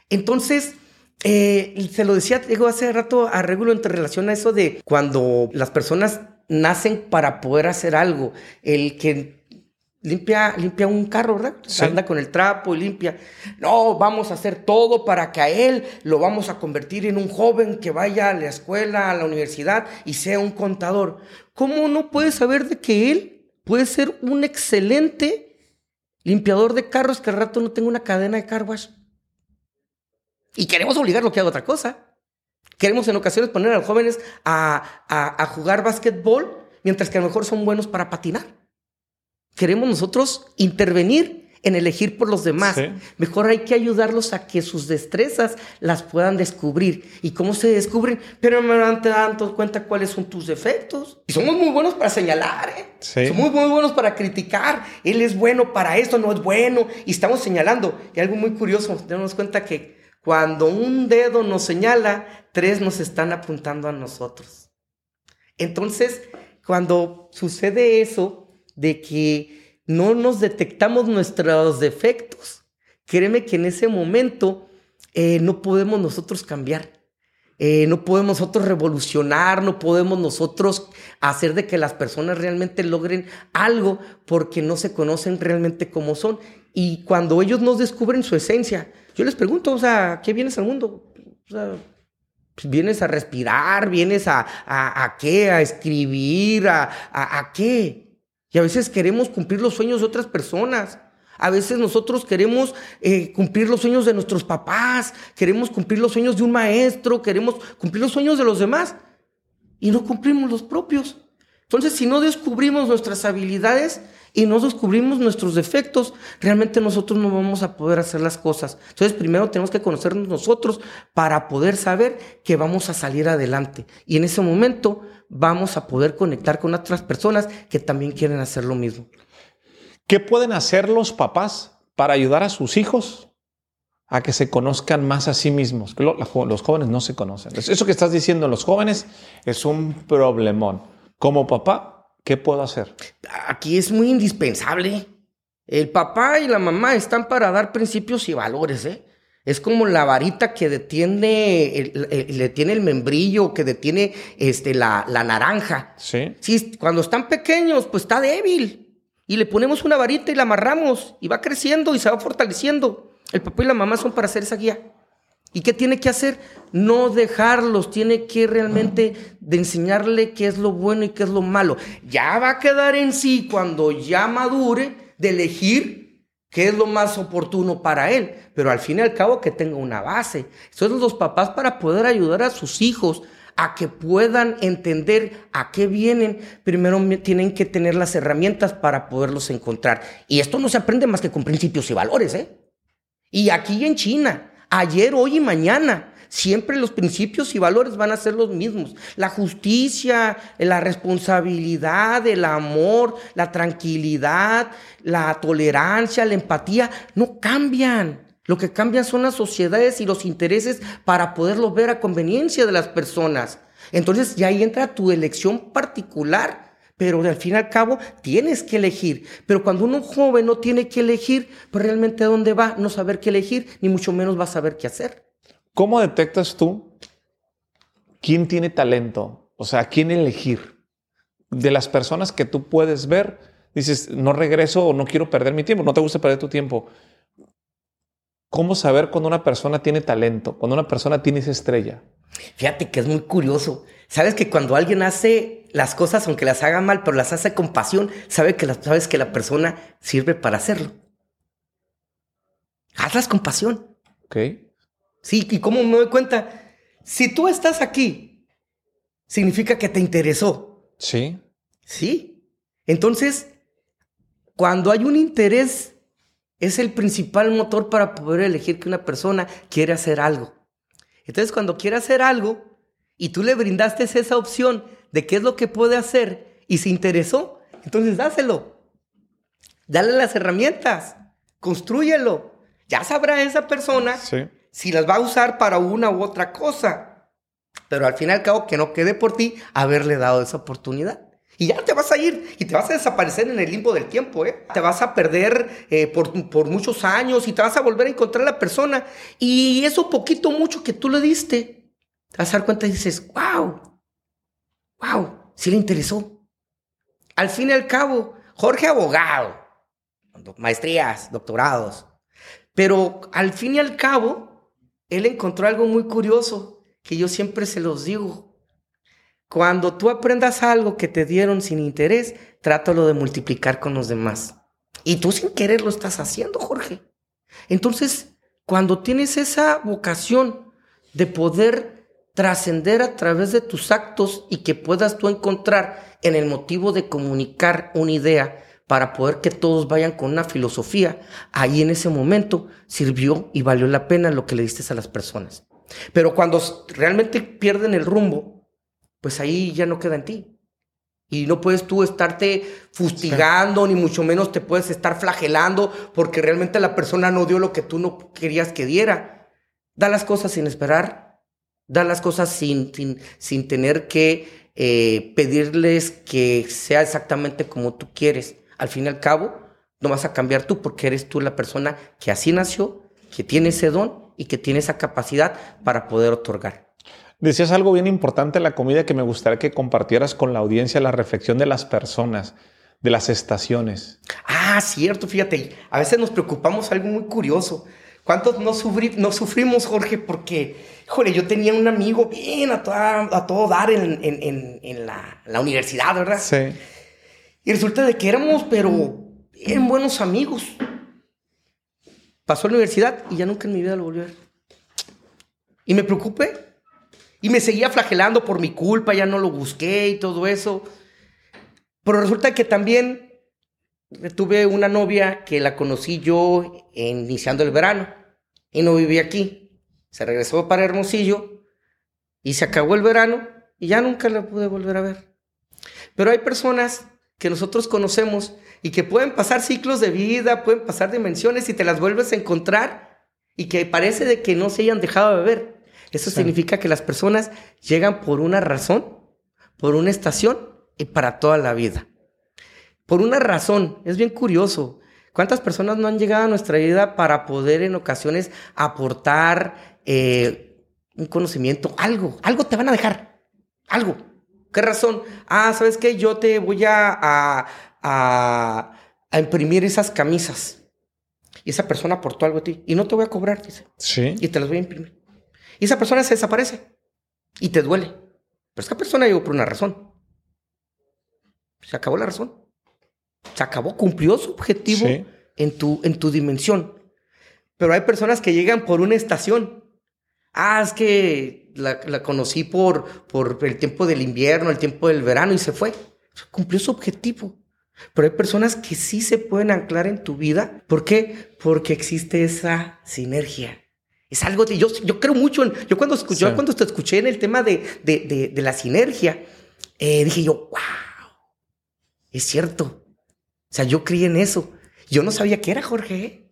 Speaker 2: Entonces, eh, se lo decía, digo, hace rato a Regulo en relación a eso de cuando las personas nacen para poder hacer algo. El que limpia, limpia un carro, ¿verdad? Anda con el trapo y limpia. No, vamos a hacer todo para que a él lo vamos a convertir en un joven que vaya a la escuela, a la universidad y sea un contador. ¿Cómo no puede saber de que él puede ser un excelente limpiador de carros que al rato no tenga una cadena de car y queremos obligarlo a que haga otra cosa. Queremos en ocasiones poner a los jóvenes a, jugar básquetbol mientras que a lo mejor son buenos para patinar. Queremos nosotros intervenir en elegir por los demás. Mejor hay que ayudarlos a que sus destrezas las puedan descubrir. ¿Y cómo se descubren? Pero me te dando cuenta cuáles son tus defectos. Y somos muy buenos para señalar, ¿eh? Somos muy buenos para criticar. Él es bueno para esto, no es bueno. Y estamos señalando. Y algo muy curioso, tenemos cuenta que cuando un dedo nos señala, tres nos están apuntando a nosotros. Entonces, cuando sucede eso de que no nos detectamos nuestros defectos, créeme que en ese momento eh, no podemos nosotros cambiar. eh, no podemos nosotros revolucionar, no podemos nosotros hacer de que las personas realmente logren algo porque no se conocen realmente cómo son. Y cuando ellos nos descubren su esencia, yo les pregunto, o sea, ¿qué vienes al mundo? O sea, pues, vienes a respirar, vienes a, a, qué, a escribir, a, a qué. Y a veces queremos cumplir los sueños de otras personas. A veces nosotros queremos eh, cumplir los sueños de nuestros papás, queremos cumplir los sueños de un maestro, queremos cumplir los sueños de los demás y no cumplimos los propios. Entonces, si no descubrimos nuestras habilidades y no descubrimos nuestros defectos, realmente nosotros no vamos a poder hacer las cosas. Entonces, primero tenemos que conocernos nosotros para poder saber que vamos a salir adelante. Y en ese momento vamos a poder conectar con otras personas que también quieren hacer lo mismo.
Speaker 1: ¿Qué pueden hacer los papás para ayudar a sus hijos a que se conozcan más a sí mismos? Los jóvenes no se conocen. Eso que estás diciendo, los jóvenes, es un problemón. Como papá, ¿qué puedo hacer?
Speaker 2: Aquí es muy indispensable. El papá y la mamá están para dar principios y valores, ¿eh? Es como la varita que detiene, le tiene el membrillo, que detiene este, la, la naranja.
Speaker 1: Sí.
Speaker 2: Sí, cuando están pequeños, pues está débil y le ponemos una varita y la amarramos y va creciendo y se va fortaleciendo. El papá y la mamá son para hacer esa guía. ¿Y qué tiene que hacer? No dejarlos, tiene que realmente de enseñarle qué es lo bueno y qué es lo malo. Ya va a quedar en sí cuando ya madure de elegir qué es lo más oportuno para él, pero al fin y al cabo que tenga una base. Son los papás para poder ayudar a sus hijos a que puedan entender a qué vienen, primero tienen que tener las herramientas para poderlos encontrar. Y esto no se aprende más que con principios y valores, ¿eh? Y aquí en China, ayer, hoy y mañana, siempre los principios y valores van a ser los mismos. La justicia, la responsabilidad, el amor, la tranquilidad, la tolerancia, la empatía, no cambian. Lo que cambian son las sociedades y los intereses para poderlo ver a conveniencia de las personas. Entonces ya ahí entra tu elección particular, pero al fin y al cabo tienes que elegir. Pero cuando uno joven no tiene que elegir, pues realmente a dónde va, no saber qué elegir, ni mucho menos va a saber qué hacer.
Speaker 1: ¿Cómo detectas tú quién tiene talento? O sea, quién elegir. De las personas que tú puedes ver, dices, no regreso o no quiero perder mi tiempo, no te gusta perder tu tiempo ¿Cómo saber cuando una persona tiene talento, cuando una persona tiene esa estrella?
Speaker 2: Fíjate que es muy curioso. Sabes que cuando alguien hace las cosas, aunque las haga mal, pero las hace con pasión, sabe que la, sabes que la persona sirve para hacerlo. Hazlas con pasión.
Speaker 1: Ok.
Speaker 2: Sí, y cómo me doy cuenta. Si tú estás aquí, significa que te interesó.
Speaker 1: Sí.
Speaker 2: Sí. Entonces, cuando hay un interés es el principal motor para poder elegir que una persona quiere hacer algo. Entonces, cuando quiere hacer algo y tú le brindaste esa opción de qué es lo que puede hacer y se interesó, entonces dáselo. Dale las herramientas, construyelo. Ya sabrá esa persona si las va a usar para una u otra cosa. Pero al fin y al cabo, que no quede por ti haberle dado esa oportunidad. Y ya te vas a ir y te vas a desaparecer en el limbo del tiempo, ¿eh? Te vas a perder eh, por, por, muchos años y te vas a volver a encontrar a la persona. Y eso poquito, mucho que tú le diste, te vas a dar cuenta y dices, wow, wow, sí le interesó. Al fin y al cabo, Jorge abogado, maestrías, doctorados. Pero al fin y al cabo, él encontró algo muy curioso que yo siempre se los digo. Cuando tú aprendas algo que te dieron sin interés, trátalo de multiplicar con los demás. Y tú sin querer lo estás haciendo, Jorge. Entonces, cuando tienes esa vocación de poder trascender a través de tus actos y que puedas tú encontrar en el motivo de comunicar una idea para poder que todos vayan con una filosofía, ahí en ese momento sirvió y valió la pena lo que le diste a las personas. Pero cuando realmente pierden el rumbo, pues ahí ya no queda en ti. Y no puedes tú estarte fustigando, ni mucho menos te puedes estar flagelando porque realmente la persona no dio lo que tú no querías que diera. Da las cosas sin esperar, da las cosas sin, sin, sin tener que eh, pedirles que sea exactamente como tú quieres. Al fin y al cabo, no vas a cambiar tú porque eres tú la persona que así nació, que tiene ese don y que tiene esa capacidad para poder otorgar.
Speaker 1: Decías algo bien importante en la comida que me gustaría que compartieras con la audiencia, la reflexión de las personas, de las estaciones.
Speaker 2: Ah, cierto, fíjate, a veces nos preocupamos algo muy curioso. ¿Cuántos no, sufrimos, Jorge? Porque, joder, yo tenía un amigo bien a, a todo dar en, la, la, universidad, ¿verdad?
Speaker 1: Sí.
Speaker 2: Y resulta de que éramos, pero bien buenos amigos. Pasó a la universidad y ya nunca en mi vida lo volví a ver. Y me preocupé. Y me seguía flagelando por mi culpa, ya no lo busqué y todo eso. Pero resulta que también tuve una novia que la conocí yo iniciando el verano y no vivía aquí. Se regresó para Hermosillo y se acabó el verano y ya nunca la pude volver a ver. Pero hay personas que nosotros conocemos y que pueden pasar ciclos de vida, pueden pasar dimensiones y te las vuelves a encontrar y que parece de que no se hayan dejado de ver. Eso significa que las personas llegan por una razón, por una estación y para toda la vida. Por una razón, es bien curioso. ¿Cuántas personas no han llegado a nuestra vida para poder en ocasiones aportar eh, un conocimiento, algo? Algo te van a dejar, algo. ¿Qué razón? Ah, ¿sabes qué? Yo te voy a, a, a, imprimir esas camisas. Y esa persona aportó algo a ti. Y no te voy a cobrar, dice.
Speaker 1: Sí.
Speaker 2: Y te las voy a imprimir. Y esa persona se desaparece. Y te duele. Pero esa persona llegó por una razón. Se acabó la razón. Se acabó, cumplió su objetivo en, tu, en tu dimensión. Pero hay personas que llegan por una estación. Ah, es que la, conocí por, por el tiempo del invierno, el tiempo del verano y se fue. Cumplió su objetivo. Pero hay personas que sí se pueden anclar en tu vida. ¿Por qué? Porque existe esa sinergia. Es algo que yo, yo creo mucho en. Yo cuando, escuché, cuando te escuché en el tema de, de, de, la sinergia, eh, dije yo, wow, es cierto. O sea, yo creí en eso. Yo no sabía qué era, Jorge. ¿eh?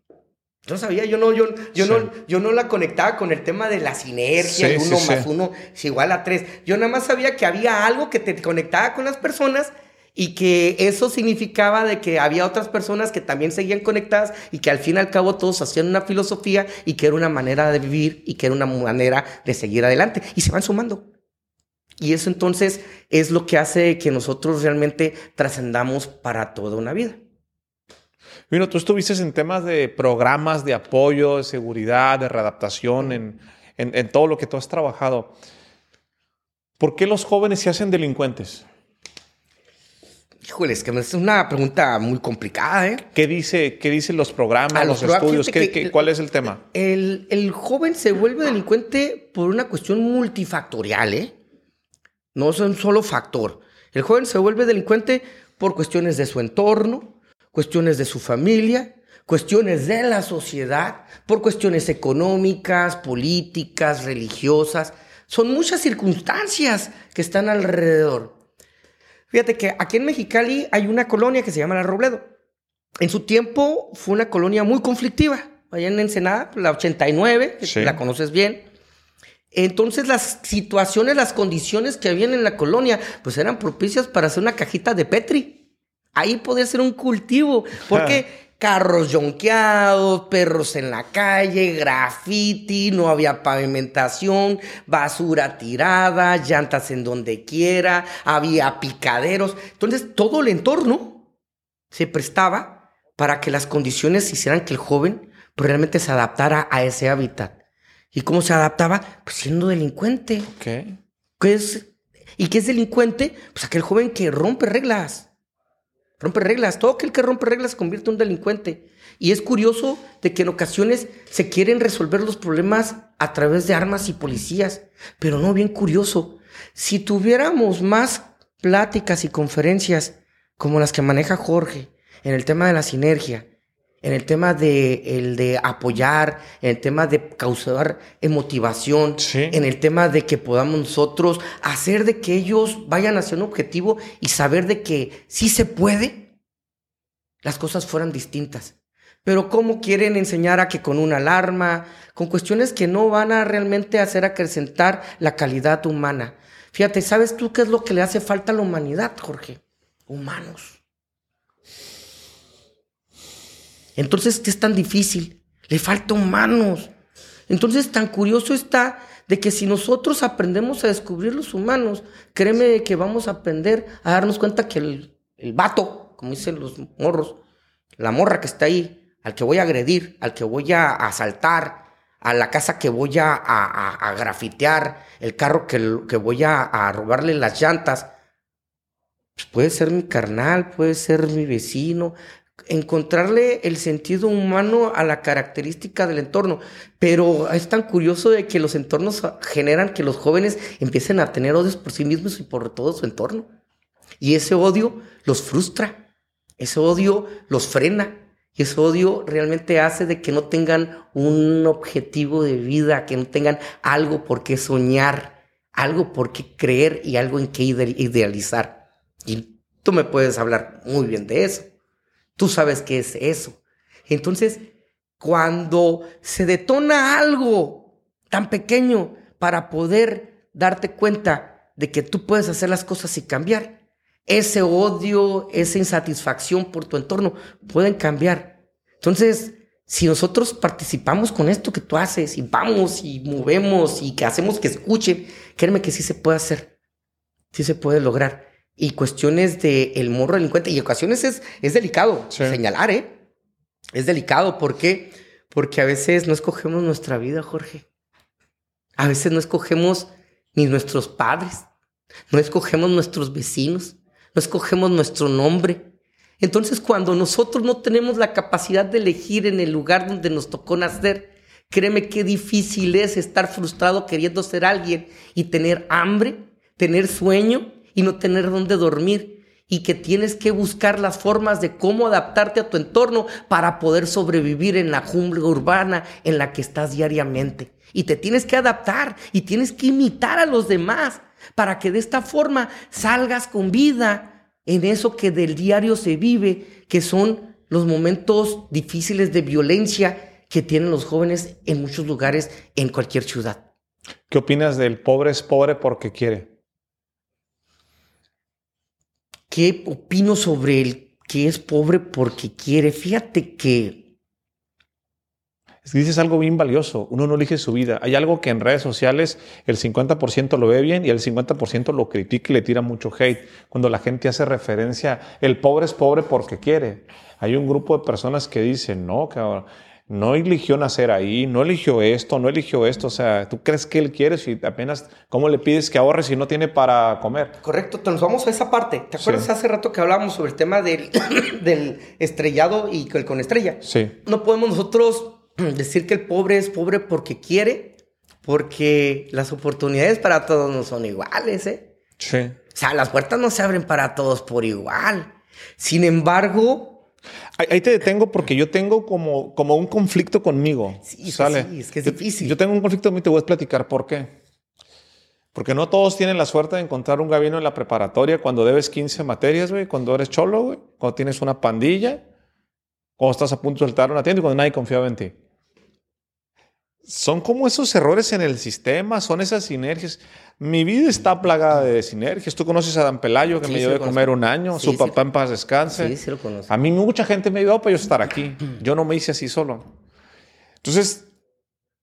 Speaker 2: Yo no sabía, yo no, yo, yo no, yo no la conectaba con el tema de la sinergia, uno más uno es igual a tres. Yo nada más sabía que había algo que te conectaba con las personas y que eso significaba de que había otras personas que también seguían conectadas y que al fin y al cabo todos hacían una filosofía y que era una manera de vivir y que era una manera de seguir adelante y se van sumando. Y eso entonces es lo que hace que nosotros realmente trascendamos para toda una vida.
Speaker 1: Bueno, tú estuviste en temas de programas de apoyo, de seguridad, de readaptación, en, en todo lo que tú has trabajado. ¿Por qué los jóvenes se hacen delincuentes?
Speaker 2: Híjole, es que es una pregunta muy complicada, ¿eh?
Speaker 1: ¿Qué, dice, qué dicen los programas, los, estudios? cuál es el tema?
Speaker 2: El, el, joven se vuelve delincuente por una cuestión multifactorial, ¿eh? No es un solo factor. El joven se vuelve delincuente por cuestiones de su entorno, cuestiones de su familia, cuestiones de la sociedad, por cuestiones económicas, políticas, religiosas. Son muchas circunstancias que están alrededor. Fíjate que aquí en Mexicali hay una colonia que se llama La Robledo. En su tiempo fue una colonia muy conflictiva. Allá en Ensenada, la 89, la conoces bien. Entonces las situaciones, las condiciones que habían en la colonia, pues eran propicias para hacer una cajita de Petri. Ahí podía ser un cultivo, porque [LAUGHS] carros yonqueados, perros en la calle, graffiti, no había pavimentación, basura tirada, llantas en donde quiera, había picaderos. Entonces todo el entorno se prestaba para que las condiciones hicieran que el joven pues, realmente se adaptara a ese hábitat. ¿Y cómo se adaptaba? Pues siendo delincuente.
Speaker 1: ¿Qué?
Speaker 2: ¿Qué es? ¿Y qué es delincuente? Pues aquel joven que rompe reglas rompe reglas. Todo aquel que rompe reglas se convierte en un delincuente. Y es curioso de que en ocasiones se quieren resolver los problemas a través de armas y policías. Pero no, bien curioso. Si tuviéramos más pláticas y conferencias como las que maneja Jorge en el tema de la sinergia, en el tema de, el de apoyar, en el tema de causar motivación, en el tema de que podamos nosotros hacer de que ellos vayan hacia un objetivo y saber de que sí se puede, las cosas fueran distintas. Pero ¿cómo quieren enseñar a que con una alarma, con cuestiones que no van a realmente hacer acrecentar la calidad humana? Fíjate, ¿sabes tú qué es lo que le hace falta a la humanidad, Jorge? Humanos. Entonces, ¿qué es tan difícil? Le falta humanos. Entonces, tan curioso está de que si nosotros aprendemos a descubrir los humanos, créeme que vamos a aprender a darnos cuenta que el, el vato, como dicen los morros, la morra que está ahí, al que voy a agredir, al que voy a asaltar, a la casa que voy a, grafitear, el carro que, que voy a, a, robarle las llantas, pues puede ser mi carnal, puede ser mi vecino, encontrarle el sentido humano a la característica del entorno. Pero es tan curioso de que los entornos generan que los jóvenes empiecen a tener odios por sí mismos y por todo su entorno. Y ese odio los frustra, ese odio los frena, y ese odio realmente hace de que no tengan un objetivo de vida, que no tengan algo por qué soñar, algo por qué creer y algo en qué idealizar. Y tú me puedes hablar muy bien de eso. Tú sabes qué es eso. Entonces, cuando se detona algo tan pequeño para poder darte cuenta de que tú puedes hacer las cosas y cambiar, ese odio, esa insatisfacción por tu entorno pueden cambiar. Entonces, si nosotros participamos con esto que tú haces y vamos y movemos y que hacemos que escuchen, créeme que sí se puede hacer, sí se puede lograr y cuestiones de el morro delincuente. Y ocasiones es, es delicado señalar, ¿eh? Es delicado. ¿Por qué? Porque a veces no escogemos nuestra vida, Jorge. A veces no escogemos ni nuestros padres, no escogemos nuestros vecinos, no escogemos nuestro nombre. Entonces, cuando nosotros no tenemos la capacidad de elegir en el lugar donde nos tocó nacer, créeme qué difícil es estar frustrado queriendo ser alguien y tener hambre, tener sueño y no tener dónde dormir y que tienes que buscar las formas de cómo adaptarte a tu entorno para poder sobrevivir en la jungla urbana en la que estás diariamente. Y te tienes que adaptar y tienes que imitar a los demás para que de esta forma salgas con vida en eso que del diario se vive, que son los momentos difíciles de violencia que tienen los jóvenes en muchos lugares en cualquier ciudad.
Speaker 1: ¿Qué opinas del pobre es pobre porque quiere?
Speaker 2: ¿Qué opino sobre el que es pobre porque quiere? Fíjate que...
Speaker 1: Dices algo bien valioso, uno no elige su vida. Hay algo que en redes sociales el 50% lo ve bien y el 50% lo critica y le tira mucho hate. Cuando la gente hace referencia, el pobre es pobre porque quiere. Hay un grupo de personas que dicen, no, cabrón, no eligió nacer ahí, no eligió esto, no eligió esto. O sea, ¿tú crees que él quiere si apenas, cómo le pides que ahorre si no tiene para comer?
Speaker 2: Correcto, nos vamos a esa parte. ¿Te acuerdas hace rato que hablábamos sobre el tema del, [COUGHS] del estrellado y el con estrella?
Speaker 1: Sí.
Speaker 2: No podemos nosotros [CLEARS THROAT] decir que el pobre es pobre porque quiere, porque las oportunidades para todos no son iguales, ¿eh?
Speaker 1: Sí.
Speaker 2: O sea, las puertas no se abren para todos por igual. Sin embargo,
Speaker 1: Ahí te detengo porque yo tengo como, como un conflicto conmigo.
Speaker 2: Sí, ¿sale? sí, es que es difícil.
Speaker 1: Yo, tengo un conflicto conmigo y te voy a explicar por qué. Porque no todos tienen la suerte de encontrar un gabino en la preparatoria cuando debes 15 materias, güey, cuando eres cholo, güey, cuando tienes una pandilla, cuando estás a punto de saltar una tienda y cuando nadie confiaba en ti son como esos errores en el sistema, son esas sinergias. Mi vida está plagada de sinergias. Tú conoces a Dan Pelayo, que me dio de comer un año, su papá en paz descanse.
Speaker 2: Sí, sí lo conozco.
Speaker 1: A mí mucha gente me ayudó para yo estar aquí. [CLEARS THROAT] Yo no me hice así solo. Entonces,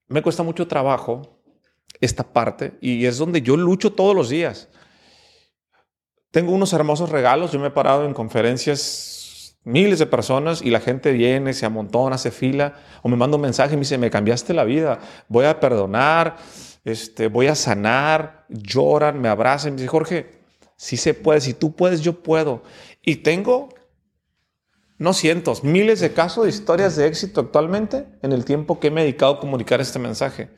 Speaker 1: me cuesta mucho trabajo esta parte y es donde yo lucho todos los días. Tengo unos hermosos regalos. Yo me he parado en conferencias miles de personas y la gente viene, se amontona, hace fila, o me manda un mensaje y me dice, me cambiaste la vida, voy a perdonar, este, voy a sanar, lloran, me abrazan, me dice, Jorge, si se puede, si tú puedes, yo puedo. Y tengo, no cientos, miles de casos de historias de éxito actualmente en el tiempo que he dedicado a comunicar este mensaje.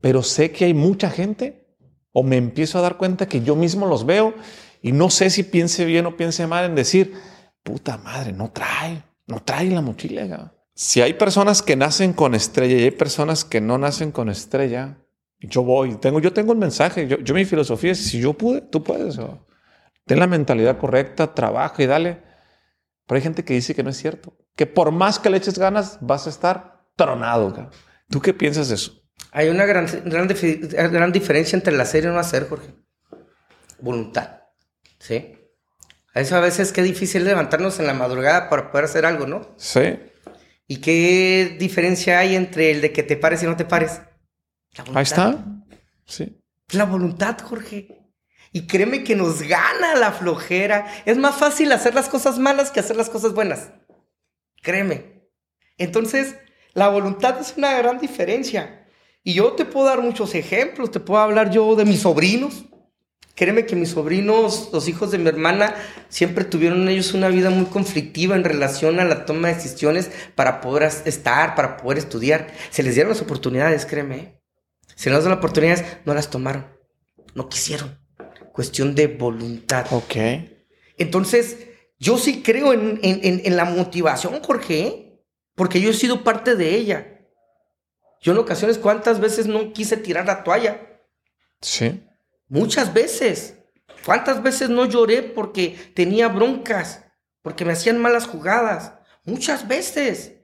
Speaker 1: Pero sé que hay mucha gente, o me empiezo a dar cuenta que yo mismo los veo y no sé si piense bien o piense mal en decir, puta madre, no trae, no trae la mochila. Si hay personas que nacen con estrella y hay personas que no nacen con estrella, yo voy, tengo, yo tengo un mensaje, yo, mi filosofía es, si yo pude, tú puedes. Ten la mentalidad correcta, trabaja y dale. Pero hay gente que dice que no es cierto, que por más que le eches ganas, vas a estar tronado. ¿Tú qué piensas de eso?
Speaker 2: Hay una gran, gran, gran diferencia entre el hacer y no hacer, Jorge. Voluntad. Sí. Eso a veces que difícil levantarnos en la madrugada para poder hacer algo, ¿no?
Speaker 1: Sí.
Speaker 2: ¿Y qué diferencia hay entre el de que te pares y no te pares?
Speaker 1: Ahí está. Sí.
Speaker 2: La voluntad, Jorge. Y créeme que nos gana la flojera. Es más fácil hacer las cosas malas que hacer las cosas buenas. Créeme. Entonces, la voluntad es una gran diferencia. Y yo te puedo dar muchos ejemplos. Te puedo hablar yo de mis sobrinos. Créeme que mis sobrinos, los hijos de mi hermana, siempre tuvieron ellos una vida muy conflictiva en relación a la toma de decisiones para poder estar, para poder estudiar. Se les dieron las oportunidades, créeme. Se les dieron las oportunidades, no las tomaron. No quisieron. Cuestión de voluntad.
Speaker 1: Ok.
Speaker 2: Entonces, yo sí creo en, en la motivación, Jorge, ¿eh? porque yo he sido parte de ella. Yo en ocasiones, ¿cuántas veces no quise tirar la toalla?
Speaker 1: Sí.
Speaker 2: Muchas veces. ¿Cuántas veces no lloré porque tenía broncas? Porque me hacían malas jugadas. Muchas veces.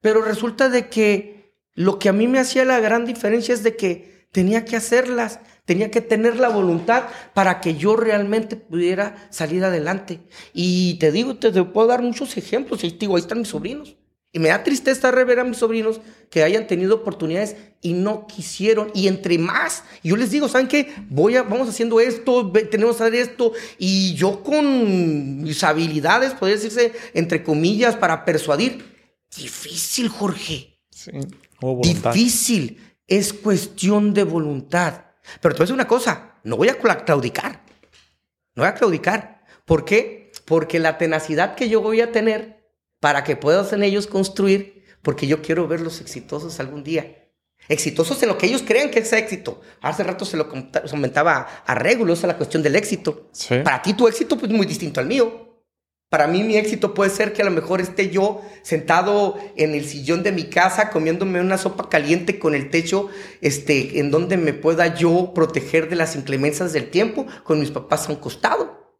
Speaker 2: Pero resulta de que lo que a mí me hacía la gran diferencia es de que tenía que hacerlas. Tenía que tener la voluntad para que yo realmente pudiera salir adelante. Y te digo, te, puedo dar muchos ejemplos. Y digo, ahí están mis sobrinos. Y me da tristeza rever a mis sobrinos que hayan tenido oportunidades y no quisieron. Y entre más, yo les digo, ¿saben qué? Voy a, vamos haciendo esto, tenemos que hacer esto. Y yo con mis habilidades, podría decirse, entre comillas, para persuadir. Difícil, Jorge.
Speaker 1: Sí.
Speaker 2: Difícil. Es cuestión de voluntad. Pero te voy a decir una cosa, no voy a claudicar. No voy a claudicar. ¿Por qué? Porque la tenacidad que yo voy a tener para que puedas en ellos construir, porque yo quiero verlos exitosos algún día. Exitosos en lo que ellos crean que es éxito. Hace rato se lo comentaba a Regulo, esa es la cuestión del éxito. Para ti tu éxito pues, es muy distinto al mío. Para mí mi éxito puede ser que a lo mejor esté yo sentado en el sillón de mi casa comiéndome una sopa caliente con el techo este, en donde me pueda yo proteger de las inclemencias del tiempo con mis papás a un costado.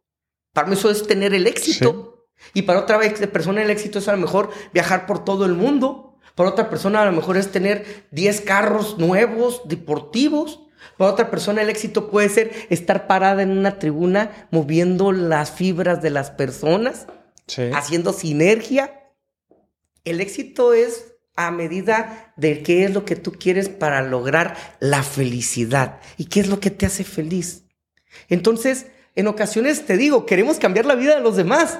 Speaker 2: Para mí eso es tener el éxito. Y para otra persona el éxito es a lo mejor viajar por todo el mundo. Para otra persona a lo mejor es tener 10 carros nuevos, deportivos. Para otra persona el éxito puede ser estar parada en una tribuna moviendo las fibras de las personas, haciendo sinergia. El éxito es a medida de qué es lo que tú quieres para lograr la felicidad y qué es lo que te hace feliz. Entonces, en ocasiones te digo, queremos cambiar la vida de los demás,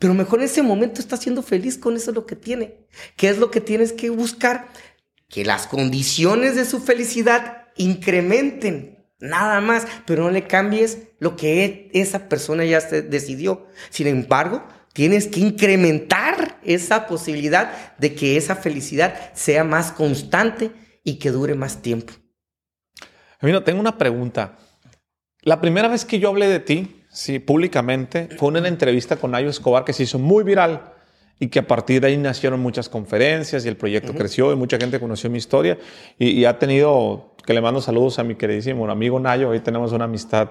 Speaker 2: pero mejor en ese momento está siendo feliz con eso lo que tiene. ¿Qué es lo que tienes que buscar? Que las condiciones de su felicidad incrementen. Nada más, pero no le cambies lo que esa persona ya se decidió. Sin embargo, tienes que incrementar esa posibilidad de que esa felicidad sea más constante y que dure más tiempo.
Speaker 1: Mira, tengo una pregunta. La primera vez que yo hablé de ti, sí, públicamente. Fue una entrevista con Ayo Escobar que se hizo muy viral y que a partir de ahí nacieron muchas conferencias y el proyecto creció y mucha gente conoció mi historia y, ha tenido, que le mando saludos a mi queridísimo amigo Nayo, hoy tenemos una amistad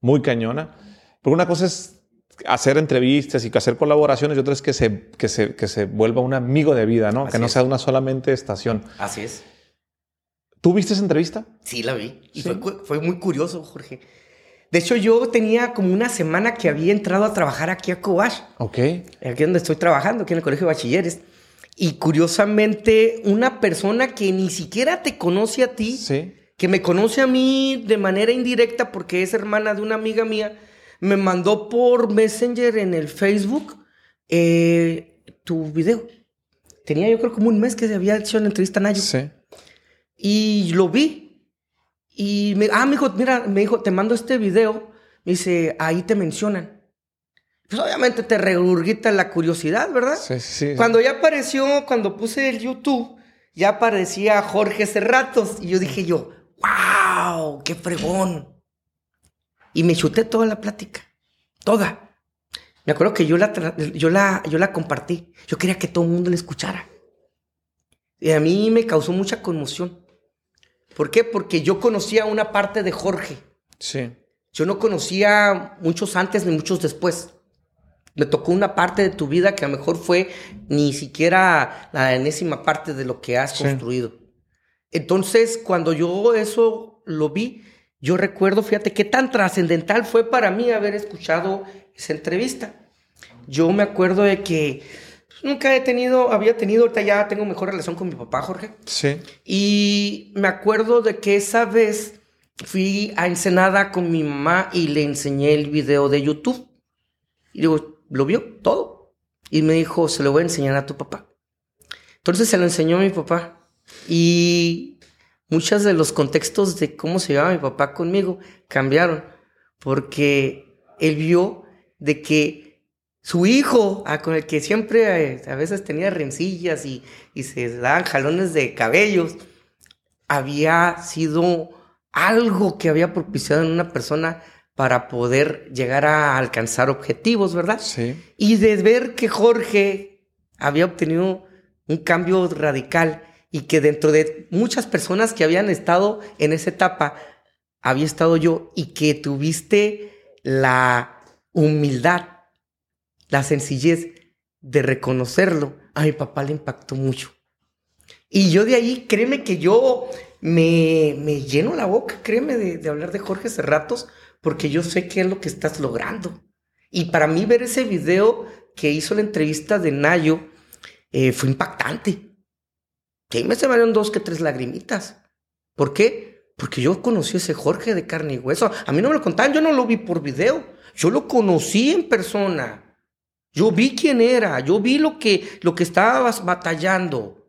Speaker 1: muy cañona. Pero una cosa es hacer entrevistas y hacer colaboraciones y otra es que se, que se, que se vuelva un amigo de vida, ¿no? que no sea una solamente estación.
Speaker 2: Así es.
Speaker 1: ¿Tú viste esa entrevista?
Speaker 2: Sí, la vi. Y fue, fue muy curioso, Jorge de hecho, yo tenía como una semana que había entrado a trabajar aquí a Cobash.
Speaker 1: Ok.
Speaker 2: Aquí donde estoy trabajando, aquí en el Colegio de Bachilleres. Y curiosamente, una persona que ni siquiera te conoce a ti, que me conoce a mí de manera indirecta porque es hermana de una amiga mía, me mandó por Messenger en el Facebook eh, tu video. Tenía yo creo como un mes que se había hecho la entrevista a Nayo.
Speaker 1: Sí.
Speaker 2: Y lo vi. Y me, ah, me dijo, mira, me dijo, te mando este video. Me dice, ahí te mencionan. Pues obviamente te regurgita la curiosidad, ¿verdad?
Speaker 1: Sí, sí.
Speaker 2: Cuando ya apareció, cuando puse el YouTube, ya aparecía Jorge Cerratos. Y yo dije yo, wow, qué fregón. Y me chuté toda la plática. Toda. Me acuerdo que yo la, yo la, yo la compartí. Yo quería que todo el mundo la escuchara. Y a mí me causó mucha conmoción. ¿Por qué? Porque yo conocía una parte de Jorge.
Speaker 1: Sí.
Speaker 2: Yo no conocía muchos antes ni muchos después. Me tocó una parte de tu vida que a lo mejor fue ni siquiera la enésima parte de lo que has construido. Entonces, cuando yo eso lo vi, yo recuerdo, fíjate qué tan trascendental fue para mí haber escuchado esa entrevista. Yo me acuerdo de que Nunca he tenido, había tenido, ahorita ya tengo mejor relación con mi papá, Jorge.
Speaker 1: Sí.
Speaker 2: Y me acuerdo de que esa vez fui a Ensenada con mi mamá y le enseñé el video de YouTube. Y digo, ¿lo vio todo? Y me dijo, se lo voy a enseñar a tu papá. Entonces se lo enseñó a mi papá. Y muchos de los contextos de cómo se llevaba mi papá conmigo cambiaron. Porque él vio de que su hijo, ah, con el que siempre eh, a veces tenía rencillas y, y se daban jalones de cabellos, había sido algo que había propiciado en una persona para poder llegar a alcanzar objetivos, ¿verdad?
Speaker 1: Sí.
Speaker 2: Y de ver que Jorge había obtenido un cambio radical y que dentro de muchas personas que habían estado en esa etapa, había estado yo y que tuviste la humildad, la sencillez de reconocerlo, a mi papá le impactó mucho. Y yo de ahí, créeme que yo me, me lleno la boca, créeme, de, hablar de Jorge Cerratos, porque yo sé qué es lo que estás logrando. Y para mí ver ese video que hizo la entrevista de Nayo eh, fue impactante. Que me se salieron dos que tres lagrimitas. ¿Por qué? Porque yo conocí a ese Jorge de carne y hueso. A mí no me lo contaban, yo no lo vi por video. Yo lo conocí en persona. Yo vi quién era, yo vi lo que, lo que estabas batallando.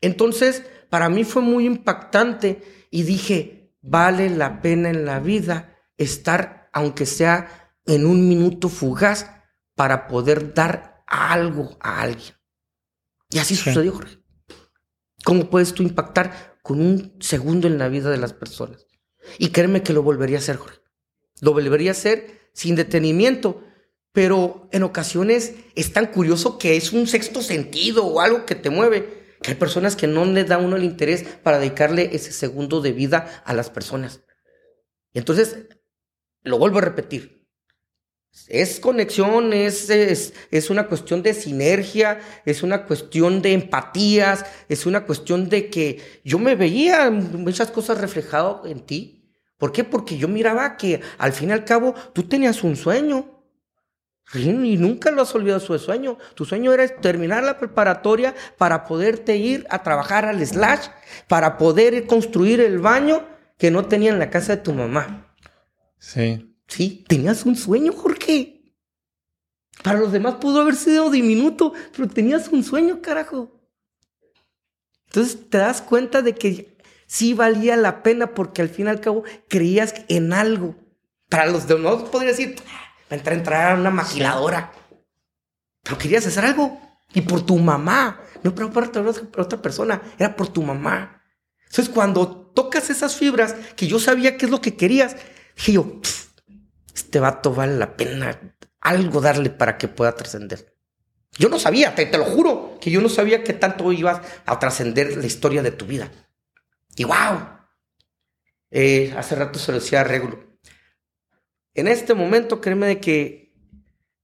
Speaker 2: Entonces, para mí fue muy impactante y dije, vale la pena en la vida estar, aunque sea en un minuto fugaz, para poder dar algo a alguien. Y así
Speaker 1: Sí.
Speaker 2: sucedió, Jorge. ¿Cómo puedes tú impactar con un segundo en la vida de las personas? Y créeme que lo volvería a hacer, Jorge. Lo volvería a hacer sin detenimiento. Pero en ocasiones es tan curioso que es un sexto sentido o algo que te mueve. Que hay personas que no le da uno el interés para dedicarle ese segundo de vida a las personas. Entonces, lo vuelvo a repetir. Es conexión, es, es, es una cuestión de sinergia, es una cuestión de empatías, es una cuestión de que yo me veía muchas cosas reflejado en ti. ¿Por qué? Porque yo miraba que al fin y al cabo tú tenías un sueño. Y nunca lo has olvidado su sueño. Tu sueño era terminar la preparatoria para poderte ir a trabajar al slash, para poder construir el baño que no tenía en la casa de tu mamá.
Speaker 1: Sí.
Speaker 2: Sí, tenías un sueño, Jorge. Para los demás pudo haber sido diminuto, pero tenías un sueño, carajo. Entonces te das cuenta de que sí valía la pena porque al fin y al cabo creías en algo. Para los demás podría decir, entrar, entrar a una maquiladora. Pero querías hacer algo. Y por tu mamá. No pero por otra, persona, era por tu mamá. Entonces cuando tocas esas fibras que yo sabía qué es lo que querías, dije yo, "Pff, este vato vale la pena algo darle para que pueda trascender. Yo no sabía, te, te lo juro, que yo no sabía que tanto ibas a trascender la historia de tu vida. Y wow, eh, hace rato se lo decía a Regulo. En este momento, créeme de que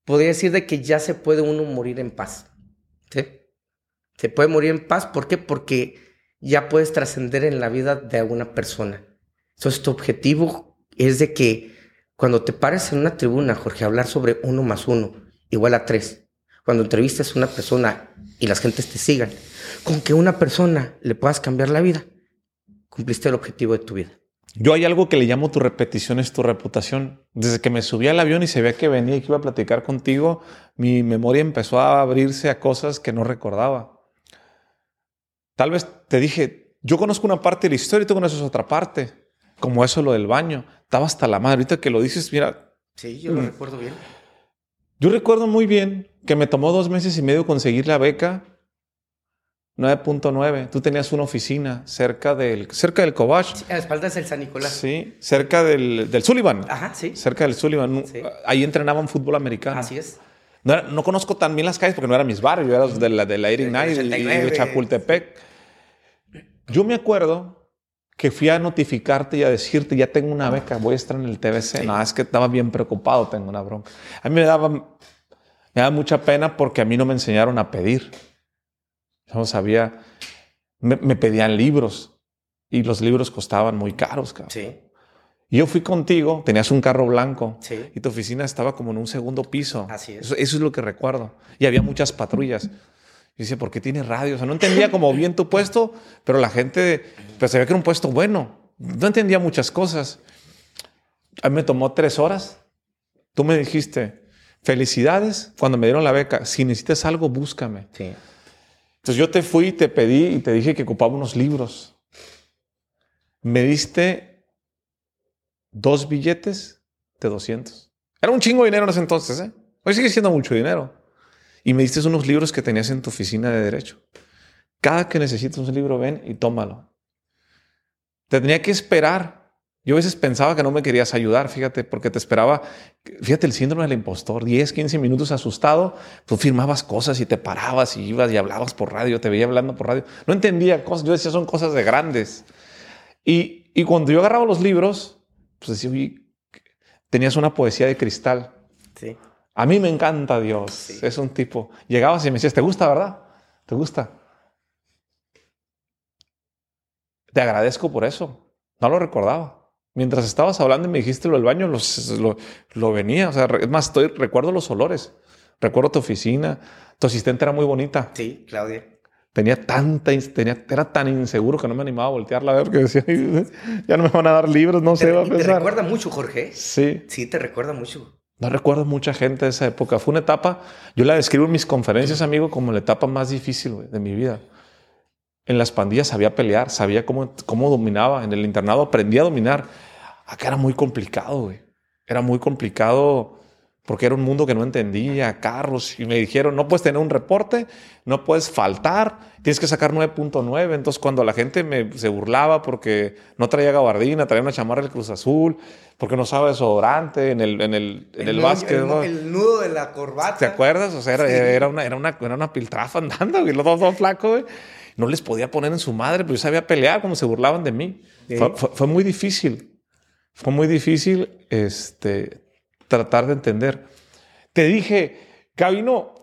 Speaker 2: podría decir de que ya se puede uno morir en paz. ¿sí? Se puede morir en paz, ¿por qué? Porque ya puedes trascender en la vida de alguna persona. Entonces, tu objetivo es de que cuando te pares en una tribuna, Jorge, hablar sobre uno más uno igual a tres, cuando entrevistes a una persona y las gentes te sigan, con que una persona le puedas cambiar la vida, cumpliste el objetivo de tu vida.
Speaker 1: Yo hay algo que le llamo tu repetición es tu reputación. Desde que me subí al avión y se veía que venía y que iba a platicar contigo, mi memoria empezó a abrirse a cosas que no recordaba. Tal vez te dije, yo conozco una parte de la historia y tú conoces otra parte, como eso lo del baño. Estaba hasta la madre. Ahorita que lo dices, mira,
Speaker 2: Sí, yo lo
Speaker 1: Mm.
Speaker 2: recuerdo bien.
Speaker 1: yo recuerdo muy bien que me tomó dos meses y medio conseguir la beca 9.9. Tú tenías una oficina cerca del, cerca del Cobach.
Speaker 2: Sí, a la espalda es el San Nicolás.
Speaker 1: Sí, cerca del, del Sullivan.
Speaker 2: Ajá, sí.
Speaker 1: Cerca del Sullivan.
Speaker 2: Sí.
Speaker 1: Ahí entrenaban fútbol americano.
Speaker 2: Así es.
Speaker 1: No, no conozco tan bien las calles porque no eran mis barrios. Yo era de la, de la 89 y de- y
Speaker 2: 89.
Speaker 1: de Chapultepec. Yo me acuerdo que fui a notificarte y a decirte, ya tengo una beca, voy a estar en el TBC. No, es que estaba bien preocupado, tengo una bronca. A mí me daba, me daba mucha pena porque a mí no me enseñaron a pedir. Yo no sabía, me, me pedían libros y los libros costaban muy caros. cabrón.
Speaker 2: Sí,
Speaker 1: Y yo fui contigo, tenías un carro blanco
Speaker 2: sí.
Speaker 1: y tu oficina estaba como en un segundo piso.
Speaker 2: Así es.
Speaker 1: Eso, eso es lo que recuerdo. Y había muchas patrullas. Y dice, ¿por qué tiene radio? O sea, no entendía como bien tu puesto, pero la gente, pues se ve que era un puesto bueno. No entendía muchas cosas. A mí me tomó tres horas. Tú me dijiste, felicidades cuando me dieron la beca. Si necesitas algo, búscame.
Speaker 2: Sí.
Speaker 1: Entonces yo te fui, te pedí y te dije que ocupaba unos libros. Me diste dos billetes de 200. Era un chingo de dinero en ese entonces, ¿eh? Hoy sigue siendo mucho dinero. Y me diste unos libros que tenías en tu oficina de derecho. Cada que necesites un libro, ven y tómalo. Te tenía que esperar. Yo a veces pensaba que no me querías ayudar, fíjate, porque te esperaba, fíjate el síndrome del impostor, 10, 15 minutos asustado, tú firmabas cosas y te parabas y ibas y hablabas por radio, te veía hablando por radio. No entendía cosas, yo decía, son cosas de grandes. Y, y cuando yo agarraba los libros, pues decía, oye, tenías una poesía de cristal.
Speaker 2: Sí.
Speaker 1: A mí me encanta Dios.
Speaker 2: Sí.
Speaker 1: Es un tipo. Llegabas y me decías, ¿te gusta, verdad? ¿Te gusta? Te agradezco por eso. No lo recordaba. Mientras estabas hablando y me dijiste lo del baño, los- lo, lo venía. O sea, es más, estoy, recuerdo los olores. Recuerdo tu oficina. Tu asistente era muy bonita.
Speaker 2: Sí, Claudia.
Speaker 1: Tenía tanta, tenía, era tan inseguro que no me animaba a voltearla a ver porque decía, "Ay, ya no me van a dar libros, no sé,
Speaker 2: Te,
Speaker 1: va a
Speaker 2: y te
Speaker 1: pensar.
Speaker 2: recuerda mucho, Jorge.
Speaker 1: Sí.
Speaker 2: Sí, te recuerda mucho.
Speaker 1: No recuerdo mucha gente de esa época. Fue una etapa, yo la describo en mis conferencias, amigo, como la etapa más difícil güey, de mi vida. En las pandillas sabía pelear, sabía cómo, cómo dominaba. En el internado aprendí a dominar. Acá era muy complicado, güey. Era muy complicado porque era un mundo que no entendía, carros. Y me dijeron, no puedes tener un reporte, no puedes faltar, tienes que sacar 9.9. Entonces, cuando la gente me, se burlaba porque no traía gabardina, traía una chamarra del Cruz Azul, porque no usaba desodorante en el, en el, en el,
Speaker 2: nudo-
Speaker 1: básquet.
Speaker 2: el,
Speaker 1: ¿no?
Speaker 2: el nudo de la corbata.
Speaker 1: ¿Te acuerdas? O sea, era,
Speaker 2: Sí.
Speaker 1: era, una, era, una, era una piltrafa andando, güey. Los dos, dos flacos, güey. No les podía poner en su madre, pero yo sabía pelear, como se burlaban de mí.
Speaker 2: Sí.
Speaker 1: Fue, fue- fue muy difícil. Fue muy difícil este, tratar de entender. Te dije, Gabino,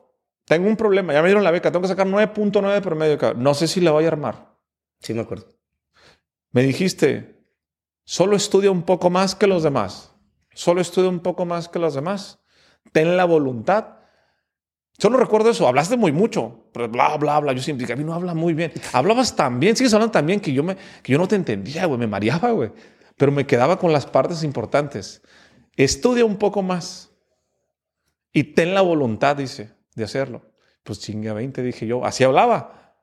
Speaker 1: tengo un problema. Ya me dieron la beca. Tengo que sacar 9.9 de promedio. cabrón. No sé si la voy a armar.
Speaker 2: Sí, me acuerdo.
Speaker 1: Me dijiste, solo estudia un poco más que los demás. Solo estudia un poco más que los demás. Ten la voluntad. Solo recuerdo eso. Hablaste muy mucho. Pero bla, bla, bla. Yo siempre dije, no habla muy bien. Hablabas tan bien, sigues hablando tan bien que yo, me, que yo no te entendía, güey. Me mareaba, güey. Pero me quedaba con las partes importantes. Estudia un poco más. Y ten la voluntad, dice, de hacerlo. Pues chinga 20, dije yo. Así hablaba.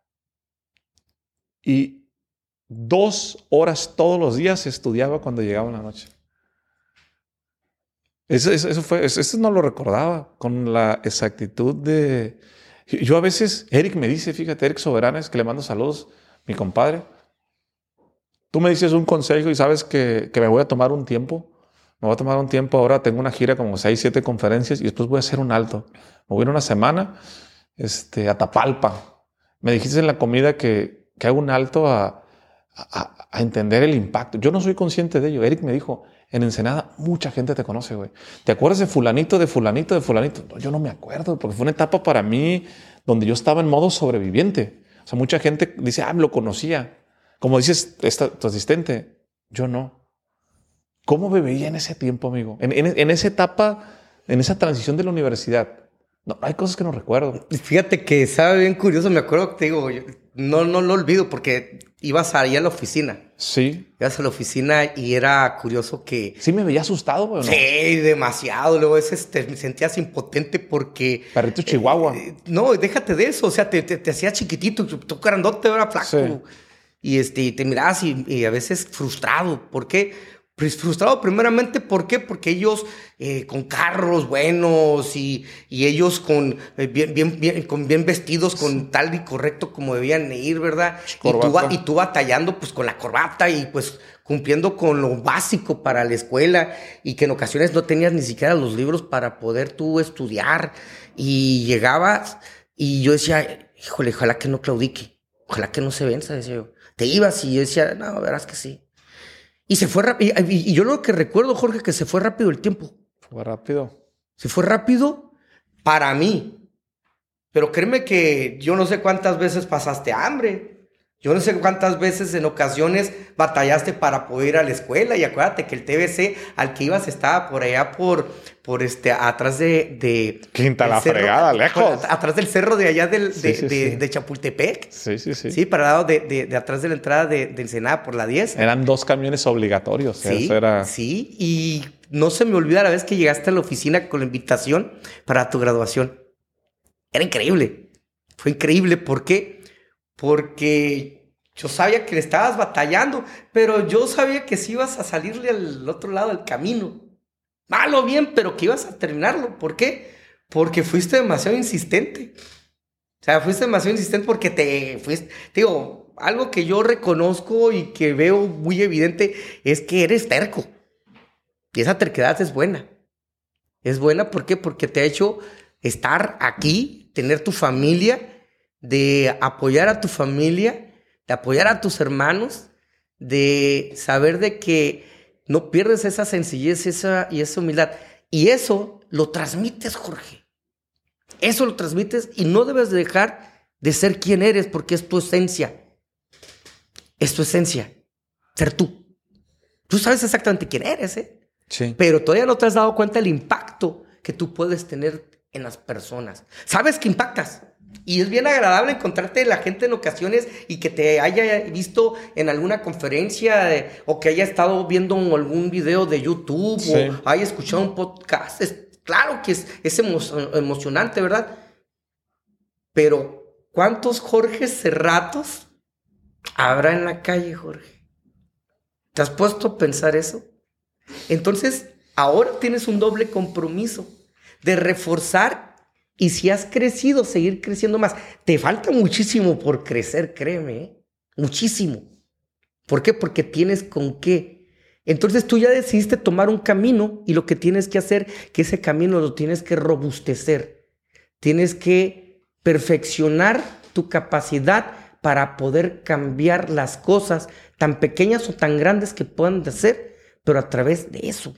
Speaker 1: Y dos horas todos los días estudiaba cuando llegaba en la noche. Eso, eso, no lo recordaba con la exactitud de... Yo a veces, Eric me dice, fíjate, Eric Soberanes, que le mando saludos, mi compadre. Tú me dices un consejo y sabes que, que me voy a tomar un tiempo. Me voy a tomar un tiempo ahora, tengo una gira como seis, siete conferencias y después voy a hacer un alto. Me voy a una semana este, a Tapalpa. Me dijiste en la comida que, que hago un alto a, a, entender el impacto. Yo no soy consciente de ello. Eric me dijo, en Ensenada mucha gente te conoce, güey. ¿Te acuerdas de fulanito, de fulanito, de fulanito? Yo no me acuerdo, porque fue una etapa para mí donde yo estaba en modo sobreviviente. O sea, mucha gente dice, ah, lo conocía. Como dices, esta, tu asistente, yo no. ¿Cómo me veía en ese tiempo, amigo? En, en, en esa etapa, en esa transición de la universidad. No, hay cosas que no recuerdo.
Speaker 2: Fíjate que sabe bien curioso, me acuerdo que te digo, yo no, no lo olvido porque ibas ahí a la oficina.
Speaker 1: Sí.
Speaker 2: Ibas a la oficina y era curioso que...
Speaker 1: Sí, me veía asustado, güey. ¿no?
Speaker 2: Sí, demasiado. Luego a veces te sentías impotente porque...
Speaker 1: Perrito chihuahua.
Speaker 2: Eh, no, déjate de eso. O sea, te, te, te hacías chiquitito, tú grandote, era flaco.
Speaker 1: Sí.
Speaker 2: Y este, te mirabas y, y a veces frustrado. ¿Por qué? Pues frustrado primeramente, ¿por qué? Porque ellos eh, con carros buenos y, y ellos con, eh, bien, bien, bien, con bien vestidos, con tal y correcto como debían ir, ¿verdad? Y tú, y tú, batallando pues con la corbata y pues cumpliendo con lo básico para la escuela y que en ocasiones no tenías ni siquiera los libros para poder tú estudiar y llegabas y yo decía, híjole, ojalá que no claudique, ojalá que no se venza, decía yo. Te ibas y yo decía, no, verás que sí. Y se fue rápido. Y, y, yo lo que recuerdo, Jorge, que se fue rápido el tiempo.
Speaker 1: Fue rápido.
Speaker 2: Se fue rápido para mí. Pero créeme que yo no sé cuántas veces pasaste hambre. Yo no sé cuántas veces en ocasiones batallaste para poder ir a la escuela y acuérdate que el TBC al que ibas estaba por allá por, por este, atrás de... de
Speaker 1: Quinta la fregada, lejos.
Speaker 2: atrás del cerro de allá del, de, Chapultepec.
Speaker 1: Sí, sí, sí.
Speaker 2: Sí, para lado de, de, atrás de la entrada de, de Ensenada por la 10.
Speaker 1: Eran dos camiones obligatorios.
Speaker 2: Sí, era... sí, y no se me olvida la vez que llegaste a la oficina con la invitación para tu graduación. Era increíble. Fue increíble. ¿Por qué? Porque yo sabía que le estabas batallando, pero yo sabía que si ibas a salirle al otro lado del camino. Malo bien, pero que ibas a terminarlo. ¿Por qué? Porque fuiste demasiado insistente. O sea, fuiste demasiado insistente porque te fuiste, digo, algo que yo reconozco y que veo muy evidente es que eres terco. Y esa terquedad es buena. Es buena, ¿por qué? Porque te ha hecho estar aquí, tener tu familia, de apoyar a tu familia, de apoyar a tus hermanos, de saber de que no pierdes esa sencillez esa, y esa humildad. Y eso lo transmites, Jorge. Eso lo transmites y no debes dejar de ser quien eres porque es tu esencia. Es tu esencia. Ser tú. Tú sabes exactamente quién eres, ¿eh?
Speaker 1: Sí.
Speaker 2: Pero todavía no te has dado cuenta del impacto que tú puedes tener en las personas. Sabes que impactas. Y es bien agradable encontrarte la gente en ocasiones y que te haya visto en alguna conferencia o que haya estado viendo algún video de YouTube o haya escuchado un podcast. Es, claro que es, es emocionante, ¿verdad? Pero, ¿cuántos Jorge Cerratos habrá en la calle, Jorge? ¿Te has puesto a pensar eso? Entonces, ahora tienes un doble compromiso de reforzar y si has crecido, seguir creciendo más. Te falta muchísimo por crecer, créeme, ¿eh? muchísimo. ¿Por qué? Porque tienes con qué. Entonces tú ya decidiste tomar un camino y lo que tienes que hacer, que ese camino lo tienes que robustecer. Tienes que perfeccionar tu capacidad para poder cambiar las cosas tan pequeñas o tan grandes que puedan ser, pero a través de eso.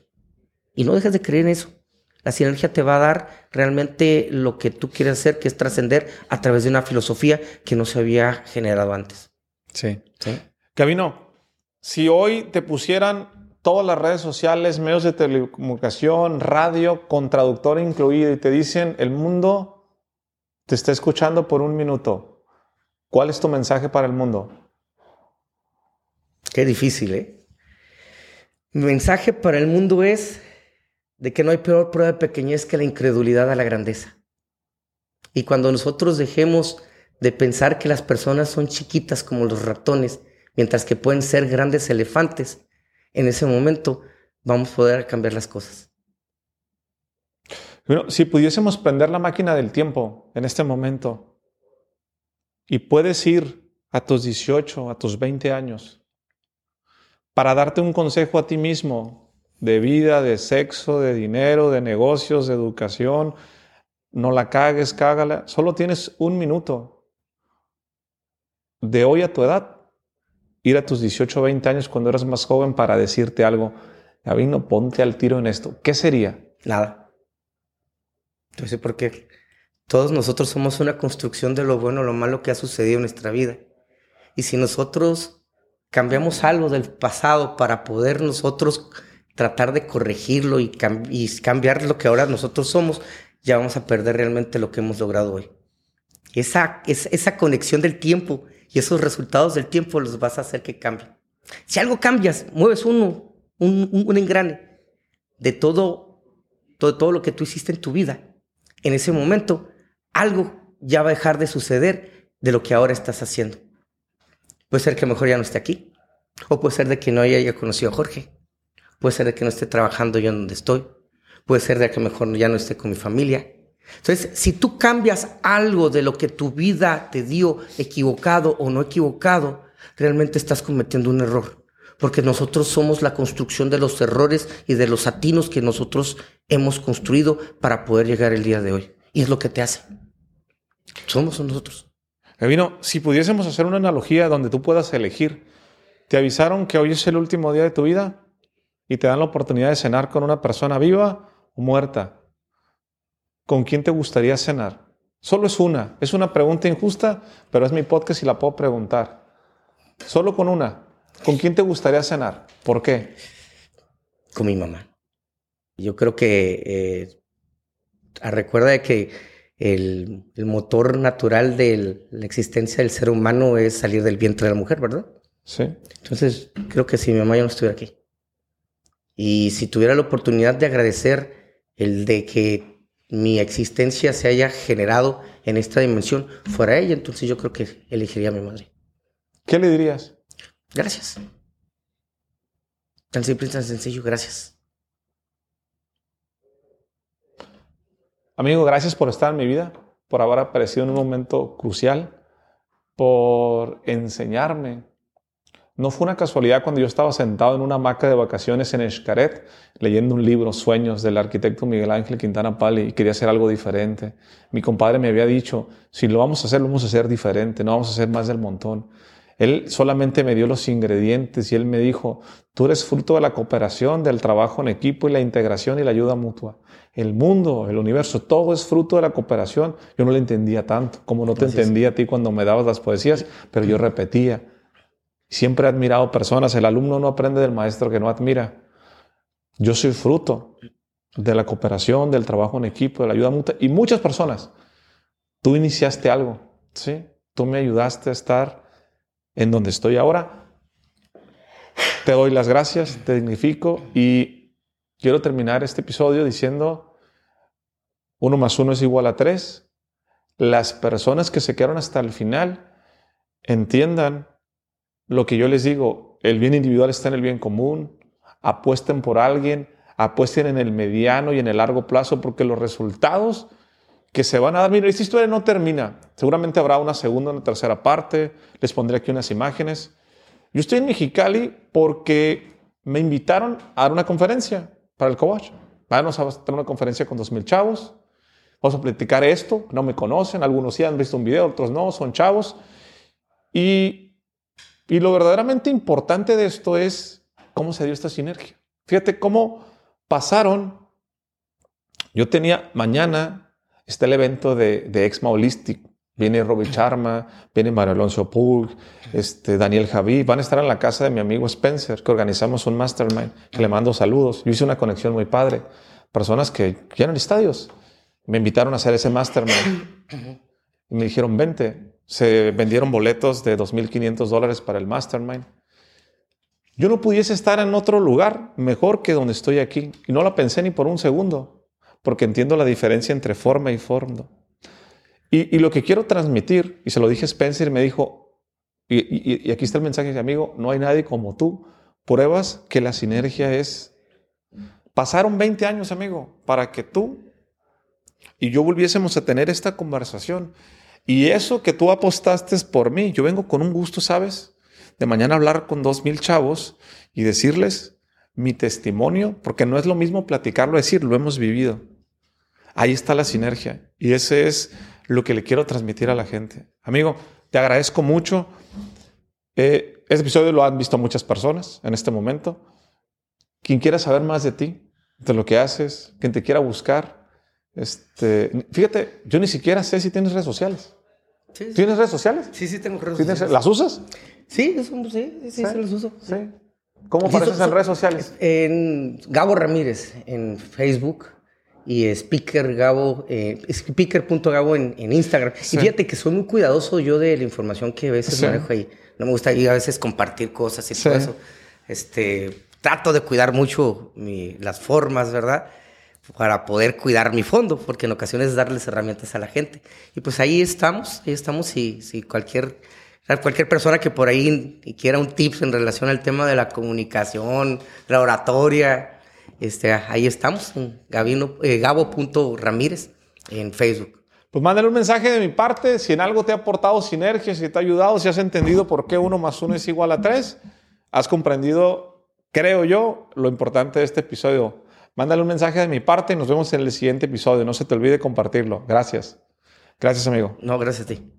Speaker 2: Y no dejes de creer en eso. La sinergia te va a dar realmente lo que tú quieres hacer, que es trascender a través de una filosofía que no se había generado antes.
Speaker 1: Sí. ¿Sí? Gabino, si hoy te pusieran todas las redes sociales, medios de telecomunicación, radio, con traductor incluido, y te dicen, el mundo te está escuchando por un minuto, ¿cuál es tu mensaje para el mundo?
Speaker 2: Qué difícil, ¿eh? Mi mensaje para el mundo es de que no hay peor prueba de pequeñez que la incredulidad a la grandeza. Y cuando nosotros dejemos de pensar que las personas son chiquitas como los ratones, mientras que pueden ser grandes elefantes, en ese momento vamos a poder cambiar las cosas.
Speaker 1: Bueno, si pudiésemos prender la máquina del tiempo en este momento y puedes ir a tus 18, a tus 20 años, para darte un consejo a ti mismo de vida, de sexo, de dinero, de negocios, de educación. No la cagues, cágala. Solo tienes un minuto de hoy a tu edad. Ir a tus 18 o 20 años cuando eras más joven para decirte algo. Gabino, ponte al tiro en esto. ¿Qué sería?
Speaker 2: Nada. Entonces, porque todos nosotros somos una construcción de lo bueno o lo malo que ha sucedido en nuestra vida. Y si nosotros cambiamos algo del pasado para poder nosotros tratar de corregirlo y, cambiar lo que ahora nosotros somos, ya vamos a perder realmente lo que hemos logrado hoy. Esa, esa conexión del tiempo y esos resultados del tiempo los vas a hacer que cambien. Si algo cambias, mueves uno, un, un, engrane de todo, todo, todo lo que tú hiciste en tu vida, en ese momento algo ya va a dejar de suceder de lo que ahora estás haciendo. Puede ser que mejor ya no esté aquí, o puede ser de que no haya conocido a Jorge, Puede ser de que no esté trabajando yo en donde estoy. Puede ser de que mejor ya no esté con mi familia. Entonces, si tú cambias algo de lo que tu vida te dio equivocado o no equivocado, realmente estás cometiendo un error. Porque nosotros somos la construcción de los errores y de los atinos que nosotros hemos construido para poder llegar el día de hoy. Y es lo que te hace. Somos nosotros.
Speaker 1: Evino, si pudiésemos hacer una analogía donde tú puedas elegir, ¿te avisaron que hoy es el último día de tu vida? Y te dan la oportunidad de cenar con una persona viva o muerta, ¿con quién te gustaría cenar? Solo es una. Es una pregunta injusta, pero es mi podcast y la puedo preguntar. Solo con una. ¿Con quién te gustaría cenar? ¿Por qué?
Speaker 2: Con mi mamá. Yo creo que eh, recuerda de que el, el, motor natural de la existencia del ser humano es salir del vientre de la mujer, ¿verdad?
Speaker 1: Sí.
Speaker 2: Entonces, creo que si mi mamá ya no estuviera aquí. Y si tuviera la oportunidad de agradecer el de que mi existencia se haya generado en esta dimensión fuera ella, entonces yo creo que elegiría a mi madre.
Speaker 1: ¿Qué le dirías?
Speaker 2: Gracias. Tan simple y tan sencillo, gracias.
Speaker 1: Amigo, gracias por estar en mi vida, por haber aparecido en un momento crucial, por enseñarme. No fue una casualidad cuando yo estaba sentado en una hamaca de vacaciones en Escaret, leyendo un libro, Sueños, del arquitecto Miguel Ángel Quintana Pali, y quería hacer algo diferente. Mi compadre me había dicho, si lo vamos a hacer, lo vamos a hacer diferente, no vamos a hacer más del montón. Él solamente me dio los ingredientes y él me dijo, tú eres fruto de la cooperación, del trabajo en equipo y la integración y la ayuda mutua. El mundo, el universo, todo es fruto de la cooperación. Yo no lo entendía tanto, como no te entendía a ti cuando me dabas las poesías, pero yo repetía. Siempre he admirado personas. El alumno no aprende del maestro que no admira. Yo soy fruto de la cooperación, del trabajo en equipo, de la ayuda mutua. Y muchas personas, tú iniciaste algo, ¿sí? Tú me ayudaste a estar en donde estoy ahora. Te doy las gracias, te dignifico y quiero terminar este episodio diciendo, uno más uno es igual a tres. Las personas que se quedaron hasta el final entiendan lo que yo les digo, el bien individual está en el bien común, apuesten por alguien, apuesten en el mediano y en el largo plazo, porque los resultados que se van a dar. Mira, esta historia no termina. Seguramente habrá una segunda, una tercera parte. Les pondré aquí unas imágenes. Yo estoy en Mexicali porque me invitaron a dar una conferencia para el coach. Vamos a tener una conferencia con dos mil chavos. Vamos a platicar esto. No me conocen. Algunos sí han visto un video, otros no. Son chavos. Y, y lo verdaderamente importante de esto es cómo se dio esta sinergia. Fíjate cómo pasaron. Yo tenía mañana Está el evento de, de Exma Holistic. Viene Robbie Charma, viene Mario Alonso Pug, este, Daniel Javí. Van a estar en la casa de mi amigo Spencer, que organizamos un mastermind, que le mando saludos. Yo hice una conexión muy padre. Personas que llenan estadios. Me invitaron a hacer ese mastermind. Y me dijeron, vente. Se vendieron boletos de 2.500 dólares para el mastermind. Yo no pudiese estar en otro lugar mejor que donde estoy aquí. Y no la pensé ni por un segundo porque entiendo la diferencia entre forma y fondo. Y, lo que quiero transmitir, y se lo dije a Spencer, me dijo, y, y aquí está el mensaje, amigo, no hay nadie como tú. Pruebas que la sinergia es... Pasaron 20 años, amigo, para que tú y yo volviésemos a tener esta conversación. Y eso que tú apostaste por mí, yo vengo con un gusto, ¿sabes? De mañana hablar con dos mil chavos y decirles mi testimonio, porque no es lo mismo platicarlo, decir, lo hemos vivido. Ahí está la sinergia y ese es lo que le quiero transmitir a la gente. Amigo, te agradezco mucho. Eh, este episodio lo han visto muchas personas en este momento. Quien quiera saber más de ti, de lo que haces, quien te quiera buscar, este, fíjate, yo ni siquiera sé si tienes redes sociales. ¿Tienes redes sociales?
Speaker 2: Sí, sí, tengo redes sociales.
Speaker 1: ¿Las usas?
Speaker 2: Sí, sí, sí, sí, las uso.
Speaker 1: Sí. ¿Cómo apareces en redes sociales?
Speaker 2: En Gabo Ramírez, en Facebook y Speaker Gabo, eh, speaker.gabo en, en Instagram. Y fíjate que soy muy cuidadoso yo de la información que a veces manejo ahí. No me gusta ir a veces compartir cosas y todo eso. Este, trato de cuidar mucho las formas, ¿verdad? Para poder cuidar mi fondo, porque en ocasiones darles herramientas a la gente. Y pues ahí estamos, ahí estamos. Si, si cualquier, cualquier persona que por ahí quiera un tips en relación al tema de la comunicación, la oratoria, este, ahí estamos, eh, Gabo.ramírez en Facebook.
Speaker 1: Pues mándale un mensaje de mi parte, si en algo te ha aportado sinergia, si te ha ayudado, si has entendido por qué uno más uno es igual a tres, has comprendido, creo yo, lo importante de este episodio. Mándale un mensaje de mi parte y nos vemos en el siguiente episodio. No se te olvide compartirlo. Gracias. Gracias, amigo.
Speaker 2: No, gracias a ti.